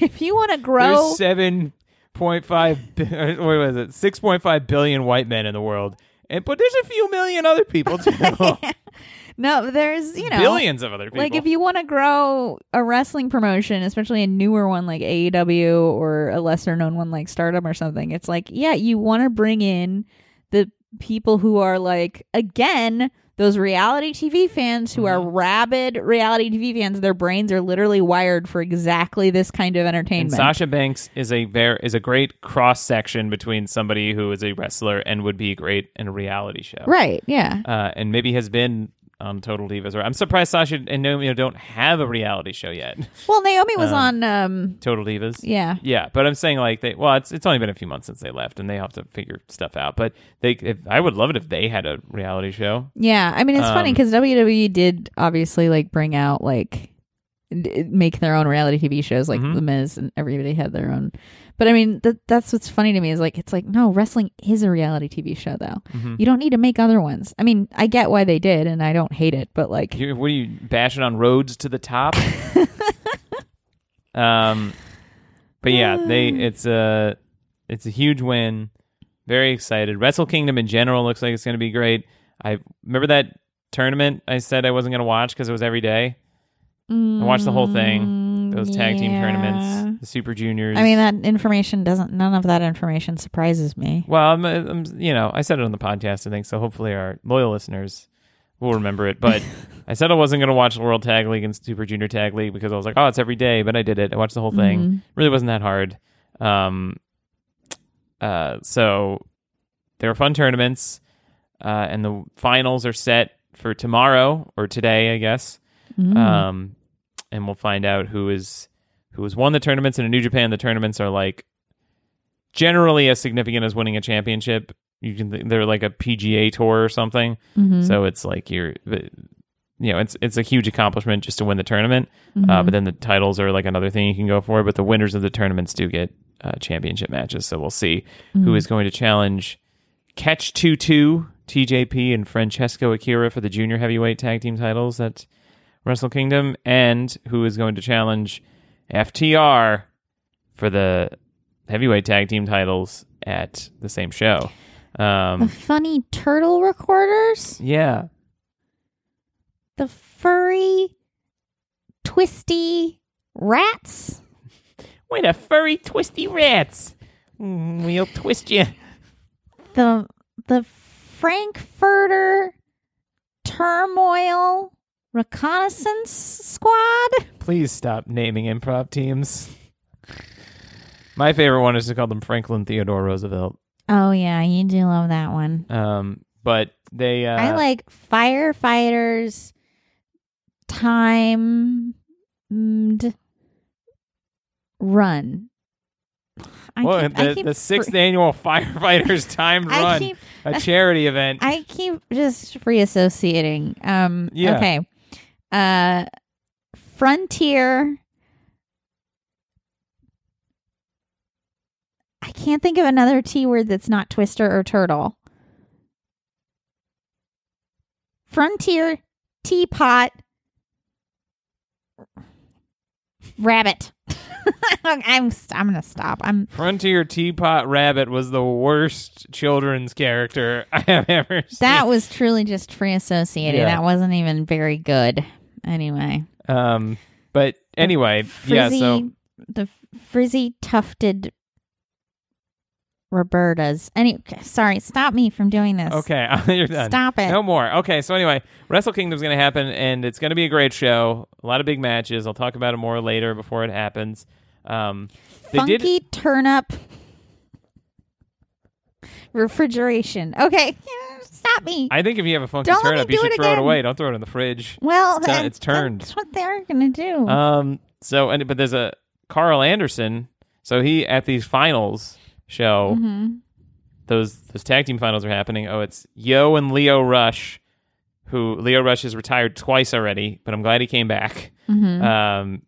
if you want to grow there's seven point five. What was it? Six point five billion white men in the world, and but there's a few million other people too. no there's you know Billions of other people. like if you want to grow a wrestling promotion especially a newer one like AEW or a lesser known one like Stardom or something it's like yeah you want to bring in the people who are like again those reality TV fans who Mm-hmm. are rabid reality TV fans their brains are literally wired for exactly this kind of And entertainment Sasha Banks is a ver- is a great cross section between somebody who is a wrestler and would be great in a reality show, right yeah uh, and maybe has been on Total Divas. Or I'm surprised Sasha and Naomi don't have a reality show yet. Well, Naomi was Um, on. Um, Total Divas. yeah, Yeah, but I'm saying like they. Well, it's it's only been a few months since they left, and they have to figure stuff out. But they, if, I would love it if they had a reality show. yeah. I mean, it's funny Um, because WWE did obviously like bring out like d- make their own reality TV shows, like Mhm. The Miz, and everybody had their own. But I mean, that that's what's funny to me is like it's like no, wrestling is a reality TV show though. Mhm. You don't need to make other ones. I mean, I get why they did, and I don't hate it, but like, You, what are you bashing on roads to the top? um, but yeah, they it's a it's a huge win. Very excited. Wrestle Kingdom in general looks like it's going to be great. I remember that tournament I said I wasn't going to watch because it was every day. I watched the whole thing. Those tag team Mm, tournaments, the Super Juniors. I mean, that information doesn't. None of that information surprises me. Well, I'm, I'm, you know, I said it on the podcast, I think, so hopefully our loyal listeners will remember it. But I said I wasn't going to watch the World Tag League and Super Junior Tag League because I was like, oh, it's every day, but I did it. I watched the whole thing. Mhm. Really wasn't that hard. Um, uh, so they were fun tournaments, uh, and the finals are set for tomorrow or today, I guess. Mm. Um, and we'll find out who is who has won the tournaments. And in New Japan, the tournaments are like generally as significant as winning a championship. You can they're like a PGA tour or something. Mhm. So it's like you're, you know, it's it's a huge accomplishment just to win the tournament. Uh, Mhm. but then the titles are like another thing you can go for. But the winners of the tournaments do get uh, championship matches. So we'll see who is going to challenge Catch Two Two TJP and Francesco Akira for the junior heavyweight tag team titles at Wrestle Kingdom, and who is going to challenge FTR for the heavyweight tag team titles at the same show. the Um, funny turtle recorders, yeah, the furry, twisty rats. wait a furry twisty rats. Mm, we'll twist you. the the Frankfurter Turmoil Reconnaissance Squad. Please stop naming improv teams. My favorite one is to call them Franklin Theodore Roosevelt. Oh yeah, you do love that one. Um, but they, uh, I like firefighters timed run. I well, keep- the, the sixth annual firefighters timed run, keep a charity event. I keep just free associating. Um Yeah. okay. Uh Frontier I can't think of another T word that's not twister or turtle. Frontier teapot rabbit. I'm st- I'm going to stop. I'm Frontier Teapot Rabbit was the worst children's character I have ever seen. that was truly just free associated. Yeah. That wasn't even very good. Anyway. um, but anyway, yeah. So the frizzy tufted Robertas. Any, sorry, stop me from doing this. okay, you're done. Stop it. No more. Okay, so anyway, Wrestle Kingdom's going to happen, and it's going to be a great show. A lot of big matches. I'll talk about it more later before it happens. Um, they Funky did. turnip refrigeration. Okay, stop me. I think if you have a funky Don't let me turnip, you do should it throw it again. away. Don't throw it in the fridge. well, it's, turned. That's what they're gonna do. Um. So, and but there's a Karl Anderson. So he at these finals show. Mhm. Those those tag team finals are happening. Oh, it's Yo and Lio Rush, who Lio Rush has retired twice already, but I'm glad he came back. Mhm. Um,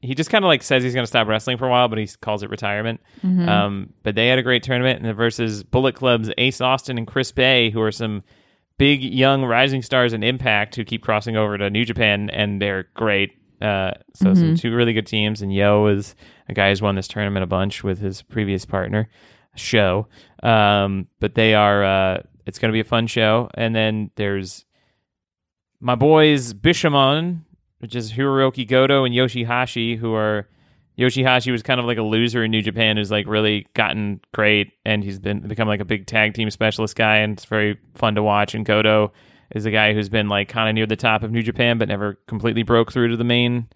he just kind of like says he's going to stop wrestling for a while, but he calls it retirement. Mhm. Um, but they had a great tournament, and the versus Bullet Club's Ace Austin and Chris Bey, who are some big young rising stars in Impact who keep crossing over to New Japan, and they're great. Uh, so some two really good teams, and Yo is a guy who's won this tournament a bunch with his previous partner, SHO. Um, but they are. Uh, it's going to be a fun show, and then there's my boys Bishamon, which is Hiroki Goto and Yoshihashi, who are Yoshihashi was kind of like a loser in New Japan who's like really gotten great and he's been become like a big tag team specialist guy and it's very fun to watch. And Goto is a guy who's been like kind of near the top of New Japan but never completely broke through to the main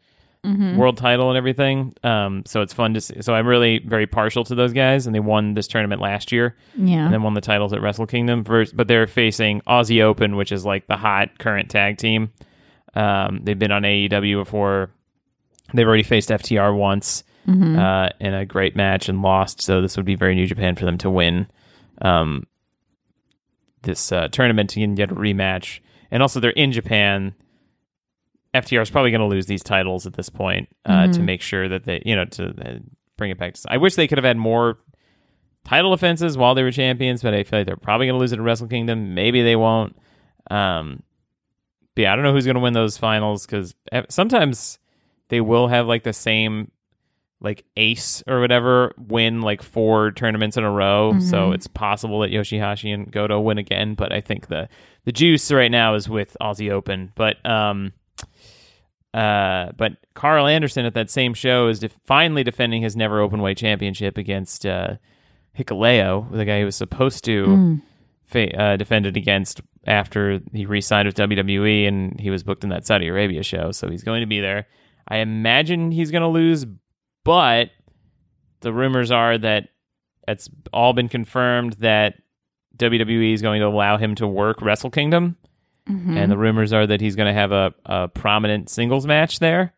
Mm-hmm. world title and everything. Um, so it's fun to see. So I'm really very partial to those guys, and they won this tournament last year, Yeah. and then won the titles at Wrestle Kingdom. Vers but they're facing Aussie Open, which is like the hot current tag team. Um, they've been on AEW before. They've already faced FTR once Mm-hmm. uh, in a great match and lost. So this would be very New Japan for them to win um, this uh, tournament and get a rematch. And also, they're in Japan. FTR is probably going to lose these titles at this point uh, to make sure that they, you know, to uh, bring it back. To, I wish they could have had more title offenses while they were champions, but I feel like they're probably going to lose it at Wrestle Kingdom. Maybe they won't. Um, but yeah, I don't know who's going to win those finals because sometimes they will have like the same like ace or whatever win like four tournaments in a row. So it's possible that Yoshihashi and Goto win again. But I think the the juice right now is with Aussie Open. But um, uh, but Karl Anderson at that same show is def- finally defending his never open weight championship against uh, Hikuleo, the guy he was supposed to fa- uh, defend it against after he re-signed with WWE and he was booked in that Saudi Arabia show. So he's going to be there. I imagine he's going to lose, but the rumors are that it's all been confirmed that WWE is going to allow him to work Wrestle Kingdom, Mm-hmm. and the rumors are that he's going to have a, a prominent singles match there.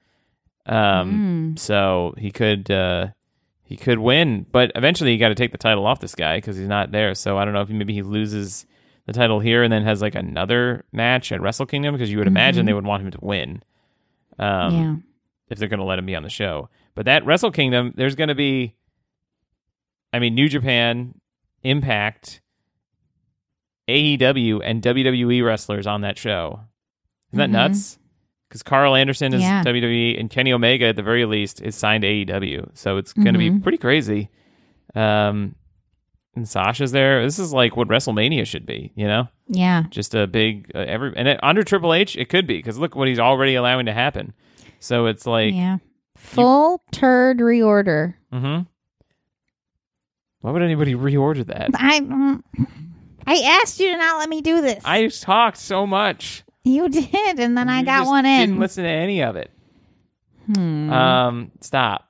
Um, Mm. so he could uh, he could win, but eventually you got to take the title off this guy because he's not there. So I don't know if maybe he loses the title here and then has like another match at Wrestle Kingdom because you would imagine they would want him to win. Um, yeah. if they're going to let him be on the show. But that Wrestle Kingdom, there's going to be, I mean, New Japan, Impact, AEW, and WWE wrestlers on that show. Isn't that Mhm. nuts? Because Karl Anderson is Yeah. WWE, and Kenny Omega, at the very least, is signed AEW. So it's going to be Mhm. pretty crazy. Um, and Sasha's there. This is like what WrestleMania should be, you know? Yeah. just a big uh, every and it, under Triple H it could be because look what he's already allowing to happen. So it's like, yeah. Full turd reorder. Mm-hmm. why would anybody reorder that? I mm, I asked you to not let me do this. I just talked so much. you did, and then I got one in. Didn't listen to any of it. Hmm. Um, stop.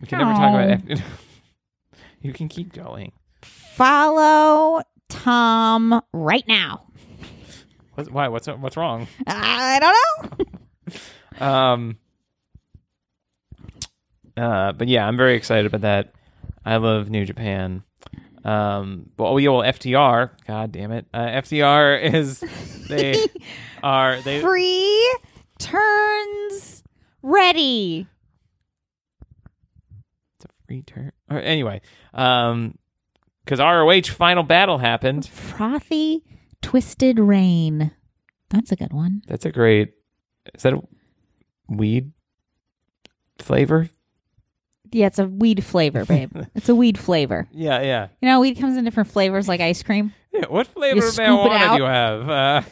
We can never talk about. you can keep going. Follow Tom right now. What's, why? What's what's wrong? I don't know. Um. Uh, but yeah, I'm very excited about that. I love New Japan. Um, well, oh, yeah, well, FTR. God damn it, uh, FTR is they are they Free turns ready. It's a free turn. Or anyway, um, because ROH final battle happened. Frothy twisted rain. That's a good one. That's a great. Is that a weed flavor? Yeah, it's a weed flavor, babe. it's a weed flavor. Yeah, yeah. You know, weed comes in different flavors like ice cream. yeah what flavor You marijuana do you have? Uh,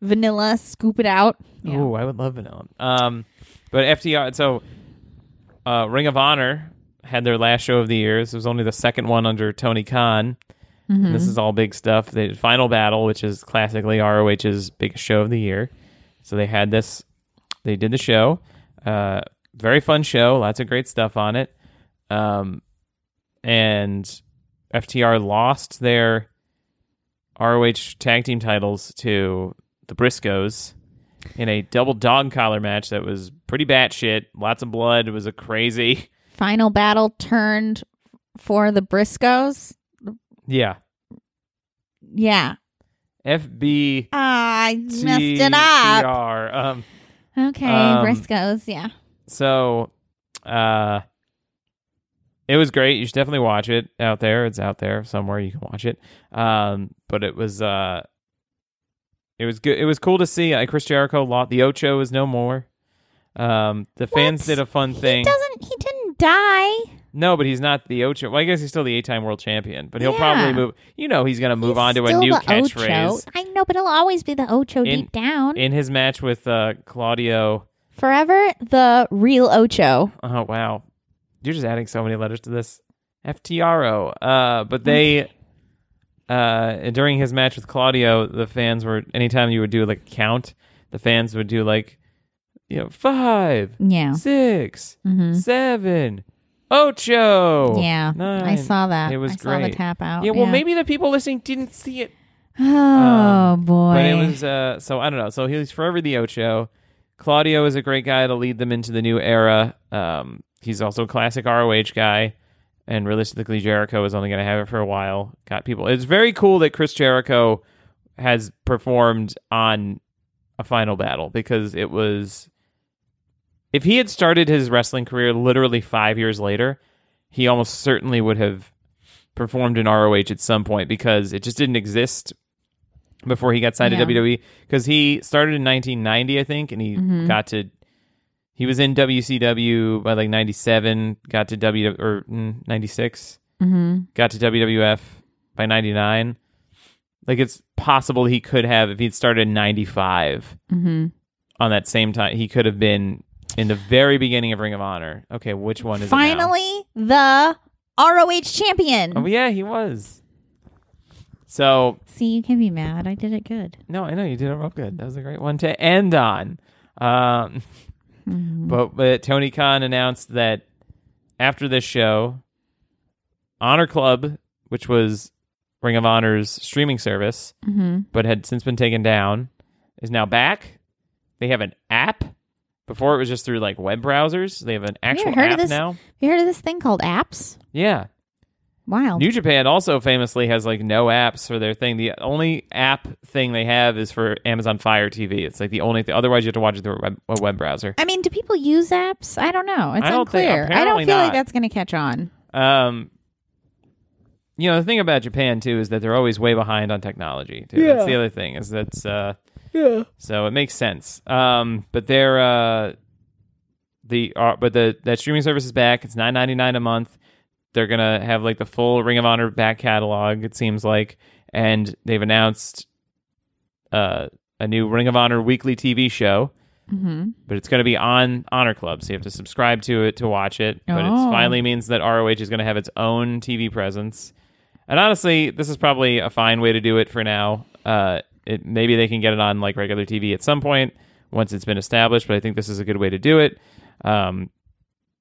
Vanilla, scoop it out. Yeah. Ooh, I would love vanilla. Um, but FTR. So, uh, Ring of Honor had their last show of the year. This was only the second one under Tony Khan. Mhm. This is all big stuff. The final battle, which is classically ROH's biggest show of the year. So they had this. They did the show. Uh, very fun show. Lots of great stuff on it. Um, and FTR lost their ROH tag team titles to the Briscoes in a double dog collar match that was pretty batshit. Lots of blood. It was a crazy. Final battle turned for the Briscoes. Yeah. Yeah. FB. I messed it up. Um, Okay, Um, Briscoes. Yeah. so, uh, it was great. You should definitely watch it out there. It's out there somewhere. You can watch it. Um, but it was, uh, it was good. It was cool to see. Uh, Chris Jericho lost. The Ocho is no more. Um, the fans did a fun thing. He doesn't. He didn't die. No, but he's not the Ocho. Well, I guess he's still the eight-time world champion. But he'll Yeah. probably move. You know, he's going to move He's on to a still new the catchphrase. I know, but he'll always be the Ocho In- deep down. in his match with uh, Claudio. Forever the real Ocho. Oh wow, you're just adding so many letters to this. FTRO. Uh, but they, uh, during his match with Claudio, the fans were anytime you would do like a count, the fans would do like you know, five, Yeah. six, Mhm. seven, ocho. Yeah. I saw that. It was I saw the great. tap out. Yeah, well, maybe the people listening didn't see it. Oh Um, boy. But it was uh so I don't know. So he's forever the Ocho. Claudio is a great guy to lead them into the new era. Um he's also a classic ROH guy. And realistically Jericho is only gonna have it for a while. Got people it's very cool that Chris Jericho has performed on a final battle because it was if he had started his wrestling career literally five years later, he almost certainly would have performed in ROH at some point because it just didn't exist before he got signed Yeah. to WWE because he started in 1990 I think and he Mhm. got to he was in WCW by like 97 got to W or mm, 96 hmm got to WWF by 99 like it's possible he could have if he'd started in 95 hmm on that same time he could have been in the very beginning of Ring of Honor okay which one is? Finally, the ROH champion. oh yeah he was so See, you can be mad. I did it good. No, I know you did it real good. That was a great one to end on. Um, but, but Tony Khan announced that after this show, Honor Club, which was Ring of Honor's streaming service, hmm but had since been taken down, is now back. They have an app. Before it was just through like web browsers. They have an actual heard of app this? now. Have you heard of this thing called apps? Yeah. Wow. New Japan also famously has like no apps for their thing. The only app thing they have is for Amazon Fire TV. It's like the only thing. Otherwise, you have to watch it through a web, a web browser. I mean, do people use apps? I don't know. It's I don't think- unclear. I don't feel not. like that's going to catch on. Um, you know the thing about Japan too is that they're always way behind on technology. Too. That's the other thing is that's uh, Yeah. so it makes sense. Um, but they're uh, the uh, but the that streaming service is back. It's nine ninety nine a month. They're gonna have like the full Ring of Honor back catalog. It seems like, and they've announced uh, a new Ring of Honor weekly TV show. hmm But it's going to be on Honor Club, so you have to subscribe to it to watch it. But it Oh. finally means that ROH is going to have its own TV presence. And honestly, this is probably a fine way to do it for now. Uh, it maybe they can get it on like regular TV at some point once it's been established. But I think this is a good way to do it. Um,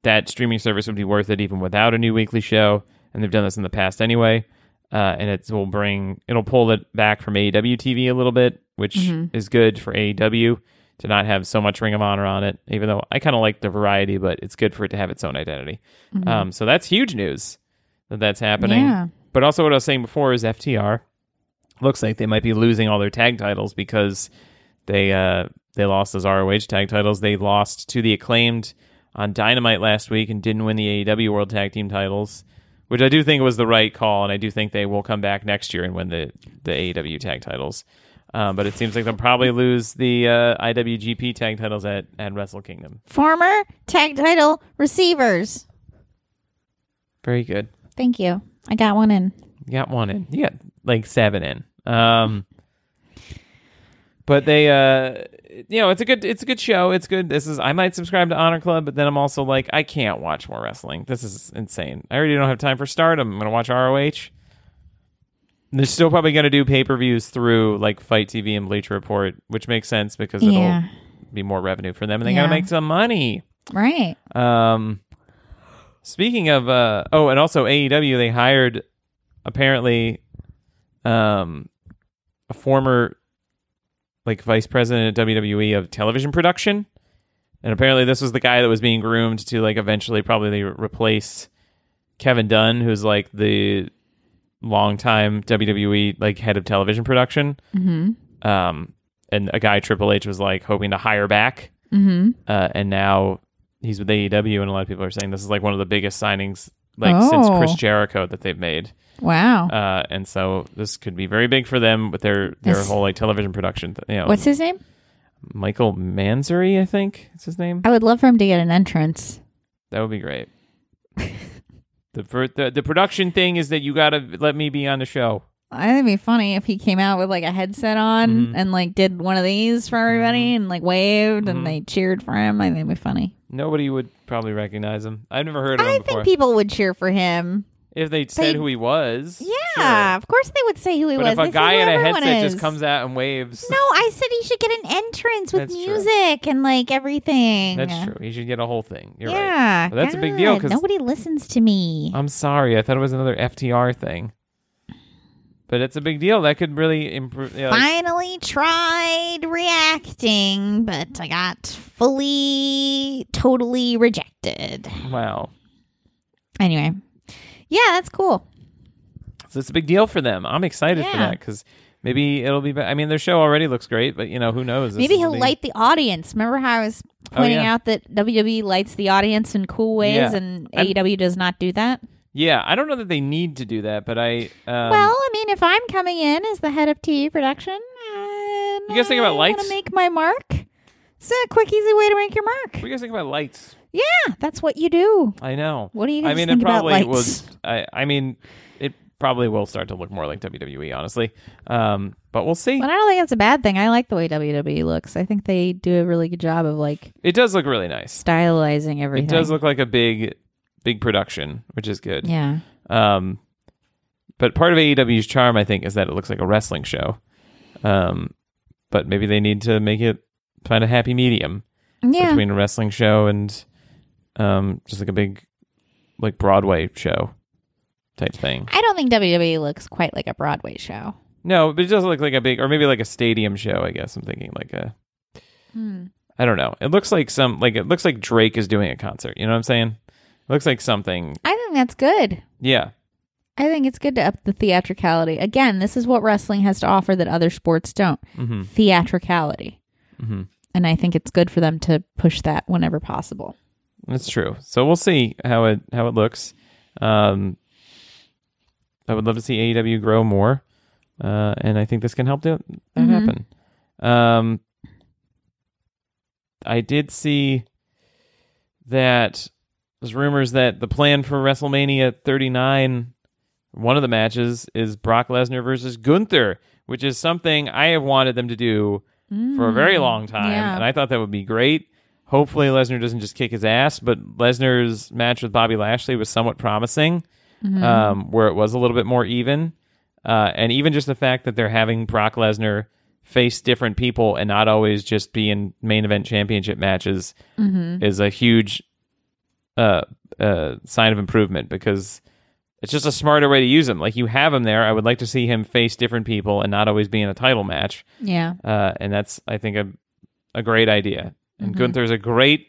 that streaming service would be worth it even without a new weekly show, and they've done this in the past anyway. Uh, and it will bring it'll pull it back from AEW TV a little bit, which Mhm. is good for AEW to not have so much Ring of Honor on it. Even though I kind of like the variety, but it's good for it to have its own identity. Um, so that's huge news that that's happening. Yeah. But also, what I was saying before is FTR looks like they might be losing all their tag titles because they uh, they lost those ROH tag titles. They lost to the acclaimed on Dynamite last week and didn't win the AEW World Tag Team titles, which I do think was the right call, and I do think they will come back next year and win the the AEW tag titles. Um, but it seems like they'll probably lose the uh, IWGP tag titles at, at Wrestle Kingdom. Former tag title receivers. Very good. Thank you. I got one in. You got one in. You got like seven in. Um, but they, uh, you know, it's a good, it's a good show. It's good. This is. I might subscribe to Honor Club, but then I'm also like, I can't watch more wrestling. This is insane. I already don't have time for Stardom. I'm gonna watch ROH. They're still probably gonna do pay per views through like FITE TV and Bleacher Report, which makes sense because it'll Yeah. be more revenue for them, and they Yeah. gotta make some money. Right. Um, speaking of, uh, oh, and also AEW, they hired apparently, um, a former like vice president at WWE of television production, and apparently this was the guy that was being groomed to like eventually probably replace Kevin Dunn, who's like the longtime WWE like head of television production. Mm-hmm. Um, and a guy Triple H was like hoping to hire back Mm-hmm. uh, and now he's with AEW, and a lot of people are saying this is like one of the biggest signings like since Oh. Chris Jericho that they've made. Wow. Uh, and so this could be very big for them with their their This- whole like television production. Th- you know, What's his name? Michael Mansury, I think is his name. I would love for him to get an entrance. That would be great. the, the the production thing is that you got to let me be on the show. I think it'd be funny if he came out with like a headset on Mhm. and like did one of these for everybody and like waved Mhm. and they cheered for him. I think it'd be funny. Nobody would probably recognize him. I've never heard of I him before. think people would cheer for him. If they said who he was, Yeah, Yeah, of course they would say who he But was. if a They say guy who in a everyone headset is. just comes out and waves, No, I said he should get an entrance with That's true. music and like everything. that's true. He should get a whole thing. You're right. yeah, But that's a big deal God, 'cause- nobody listens to me. I'm sorry. I thought it was another FTR thing. But it's a big deal. That could really improve. You know, like- Finally tried reacting, but I got fully, totally rejected. wow. Anyway, yeah, that's cool. So it's a big deal for them. I'm excited for Yeah. that because maybe it'll be. Be- I mean, their show already looks great, but you know, who knows? This Maybe is he'll the- light the audience. Remember how I was Oh, pointing yeah. out that WWE lights the audience in cool ways Yeah. and I'm- AEW does not do that? Yeah, I don't know that they need to do that, but I. Um, well, I mean, if I'm coming in as the head of TV production, You guys think about I lights? want to make my mark. It's a quick, easy way to make your mark. what do you guys think about lights? Yeah, that's what you do. I know. What do you guys I mean, think it probably about lights? I, I mean, it probably will start to look more like WWE, honestly. Um, but we'll see. But I don't think that's a bad thing. I like the way WWE looks. I think they do a really good job of like It does look really nice. stylizing everything. It does look like a big, big production, which is good. Yeah. Um, but part of AEW's charm, I think, is that it looks like a wrestling show. Um, but maybe they need to make it find a happy medium Yeah. between a wrestling show and um, just like a big, like Broadway show type thing. I don't think WWE looks quite like a Broadway show. No, but it does look like a big, or maybe like a stadium show. I guess I'm thinking like a. Hmm. I don't know. It looks like some like it looks like Drake is doing a concert. You know what I'm saying? It looks like something. I think that's good. Yeah. I think it's good to up the theatricality. Again, this is what wrestling has to offer that other sports don't. hmm Theatricality. hmm And I think it's good for them to push that whenever possible. That's true. So we'll see how it how it looks. Um, I would love to see AEW grow more, uh, and I think this can help that, that Mhm. happen. Um, I did see that there's rumors that the plan for WrestleMania 39, one of the matches is Brock Lesnar versus Gunther, which is something I have wanted them to do for a very long time, Yeah. and I thought that would be great. Hopefully, Lesnar doesn't just kick his ass, but Lesnar's match with Bobby Lashley was somewhat promising, Mm-hmm. um, where it was a little bit more even, uh, and even just the fact that they're having Brock Lesnar face different people and not always just be in main event championship matches Mm-hmm. is a huge uh, uh, sign of improvement because it's just a smarter way to use him. Like you have him there, I would like to see him face different people and not always be in a title match Yeah. uh, and that's I think a a great idea. And Mhm. Gunther's a great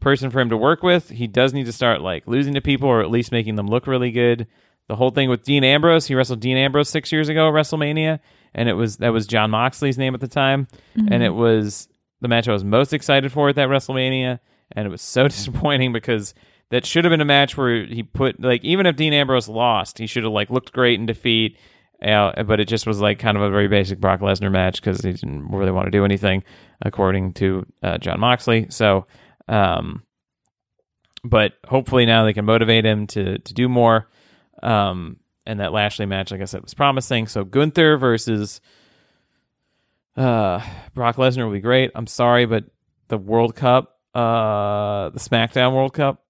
person for him to work with. He does need to start like losing to people or at least making them look really good. The whole thing with Dean Ambrose, he wrestled Dean Ambrose six years ago at WrestleMania, and it was that was Jon Moxley's name at the time, and it was the match I was most excited for at that WrestleMania, and it was so disappointing because that should have been a match where he put like even if Dean Ambrose lost, he should have like looked great in defeat. Uh, but it just was like kind of a very basic Brock Lesnar match because he didn't really want to do anything, according to uh, Jon Moxley. So, um, but hopefully now they can motivate him to to do more. Um, and that Lashley match, like I said, was promising. So Gunther versus uh, Brock Lesnar will be great. I'm sorry, but the World Cup, uh, the SmackDown World Cup,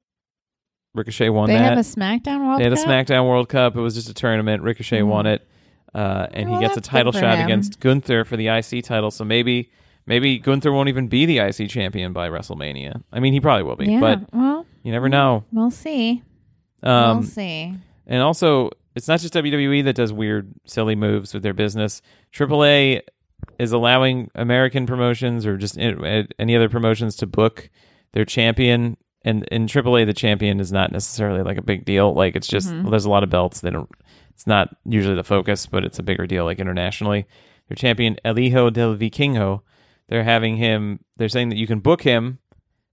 Ricochet won They that. have a SmackDown World They had a Cup? SmackDown World Cup. It was just a tournament. Ricochet won it, uh, and Well, he gets a that's good title for shot him. against Gunther for the IC title. So maybe, maybe Gunther won't even be the IC champion by WrestleMania. I mean, he probably will be, Yeah. but well, you never know. we'll see. Um, we'll see. and also, it's not just WWE that does weird, silly moves with their business. AAA is allowing American promotions or just a- any other promotions to book their champion. And in AAA, the champion is not necessarily like a big deal. Like it's just Mhm. there's a lot of belts. They don't. It's not usually the focus, but it's a bigger deal. Like internationally, their champion El Hijo del Vikingo, they're having him. They're saying that you can book him,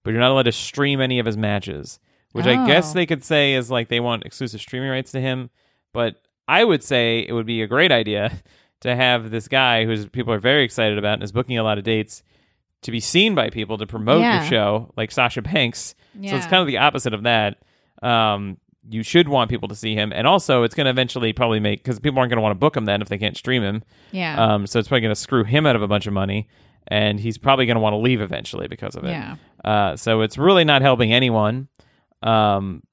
but you're not allowed to stream any of his matches. Which I guess Oh. they could say is like they want exclusive streaming rights to him. But I would say it would be a great idea to have this guy who's people are very excited about and is booking a lot of dates to be seen by people to promote Yeah. your show, like Sasha Banks. Yeah. So it's kind of the opposite of that. Um, you should want people to see him, and also it's going to eventually probably make because people aren't going to want to book him then if they can't stream him. yeah. Um, so it's probably going to screw him out of a bunch of money, and he's probably going to want to leave eventually because of it. yeah. Uh, so it's really not helping anyone. Um,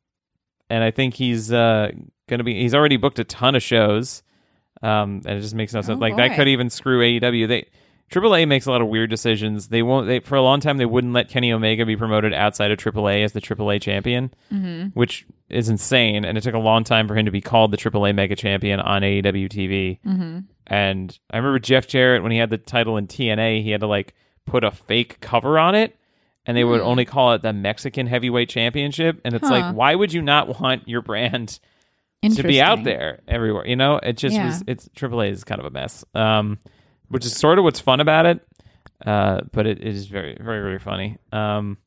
and I think he's uh, going to be. He's already booked a ton of shows, um, and it just makes no sense. Oh, like that could even screw AEW. They AAA makes a lot of weird decisions. They won't. They for a long time they wouldn't let Kenny Omega be promoted outside of AAA as the AAA champion, Mm-hmm. which is insane. And it took a long time for him to be called the AAA Mega Champion on AEW TV. Mm-hmm. And I remember Jeff Jarrett when he had the title in TNA, he had to like put a fake cover on it, and they would Hmm. only call it the Mexican Heavyweight Championship. And it's Huh. like, why would you not want your brand to be out there everywhere? You know, it just Yeah. was. It's AAA is kind of a mess, um, which is sort of what's fun about it. Uh, but it, it is very, very, very funny. Um,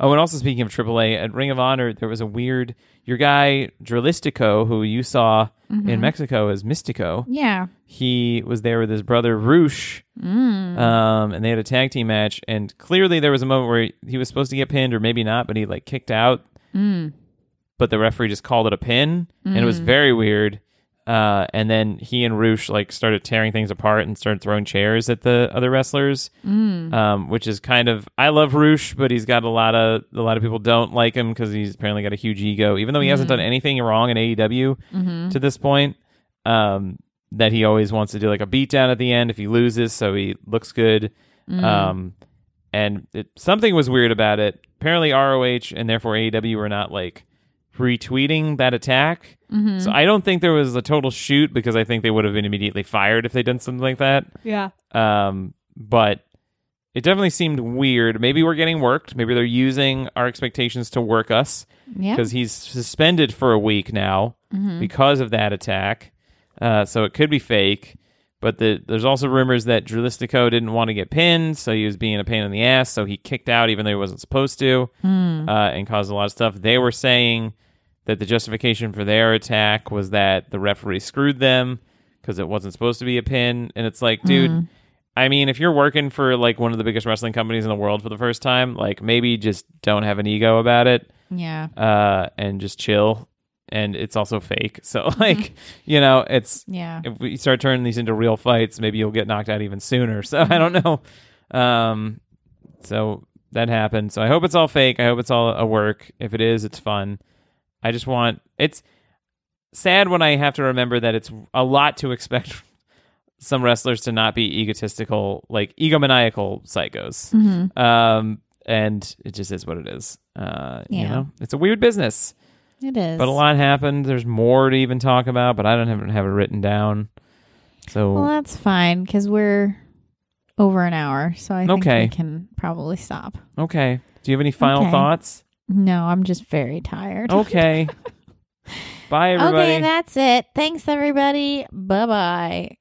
oh, and also speaking of AAA, at Ring of Honor, there was a weird your guy Dralístico, who you saw Mm-hmm. in Mexico as Místico Yeah. he was there with his brother Rush, Mm. um, and they had a tag team match. And clearly, there was a moment where he, he was supposed to get pinned, or maybe not, but he like kicked out. Mm. But the referee just called it a pin, and it was Mm. very weird. Uh, and then he and Rush like started tearing things apart and started throwing chairs at the other wrestlers, Mm. um, which is kind of I love Rush, but he's got a lot of a lot of people don't like him because he's apparently got a huge ego, even though he hasn't done anything wrong in AEW Mm-hmm. to this point. Um, that he always wants to do like a beatdown at the end if he loses, so he looks good. Mm. Um, and it, something was weird about it. Apparently, ROH and therefore AEW were not like retweeting that attack. Mm-hmm. So I don't think there was a total shoot because I think they would have been immediately fired if they'd done something like that. yeah. Um, but it definitely seemed weird. Maybe we're getting worked. Maybe they're using our expectations to work us Yeah. because he's suspended for a week now Mm-hmm. because of that attack. Uh, so it could be fake. But the, there's also rumors that Dralístico didn't want to get pinned, so he was being a pain in the ass, so he kicked out even though he wasn't supposed to, Mm. uh, and caused a lot of stuff. They were saying that the justification for their attack was that the referee screwed them because it wasn't supposed to be a pin. And it's like, dude, Mm. I mean, if you're working for like one of the biggest wrestling companies in the world for the first time, like maybe just don't have an ego about it Yeah. uh, and just chill. And it's also fake. So, like, you know, it's Yeah. if we start turning these into real fights, maybe you'll get knocked out even sooner. So, I don't know. Um, so that happened. So, I hope it's all fake. I hope it's all a work. If it is, it's fun. I just want it's sad when I have to remember that it's a lot to expect some wrestlers to not be egotistical, like egomaniacal psychos. Mm-hmm. Um, and it just is what it is. Uh, you know, it's a weird business, It is. but a lot happened. There's more to even talk about, but I don't have, have it written down. So Well, that's fine because we're over an hour, so I think Okay. we can probably stop. okay. Do you have any final Okay. thoughts? No, I'm just very tired. Okay. Bye, everybody. Okay, that's it. Thanks, everybody. Bye bye.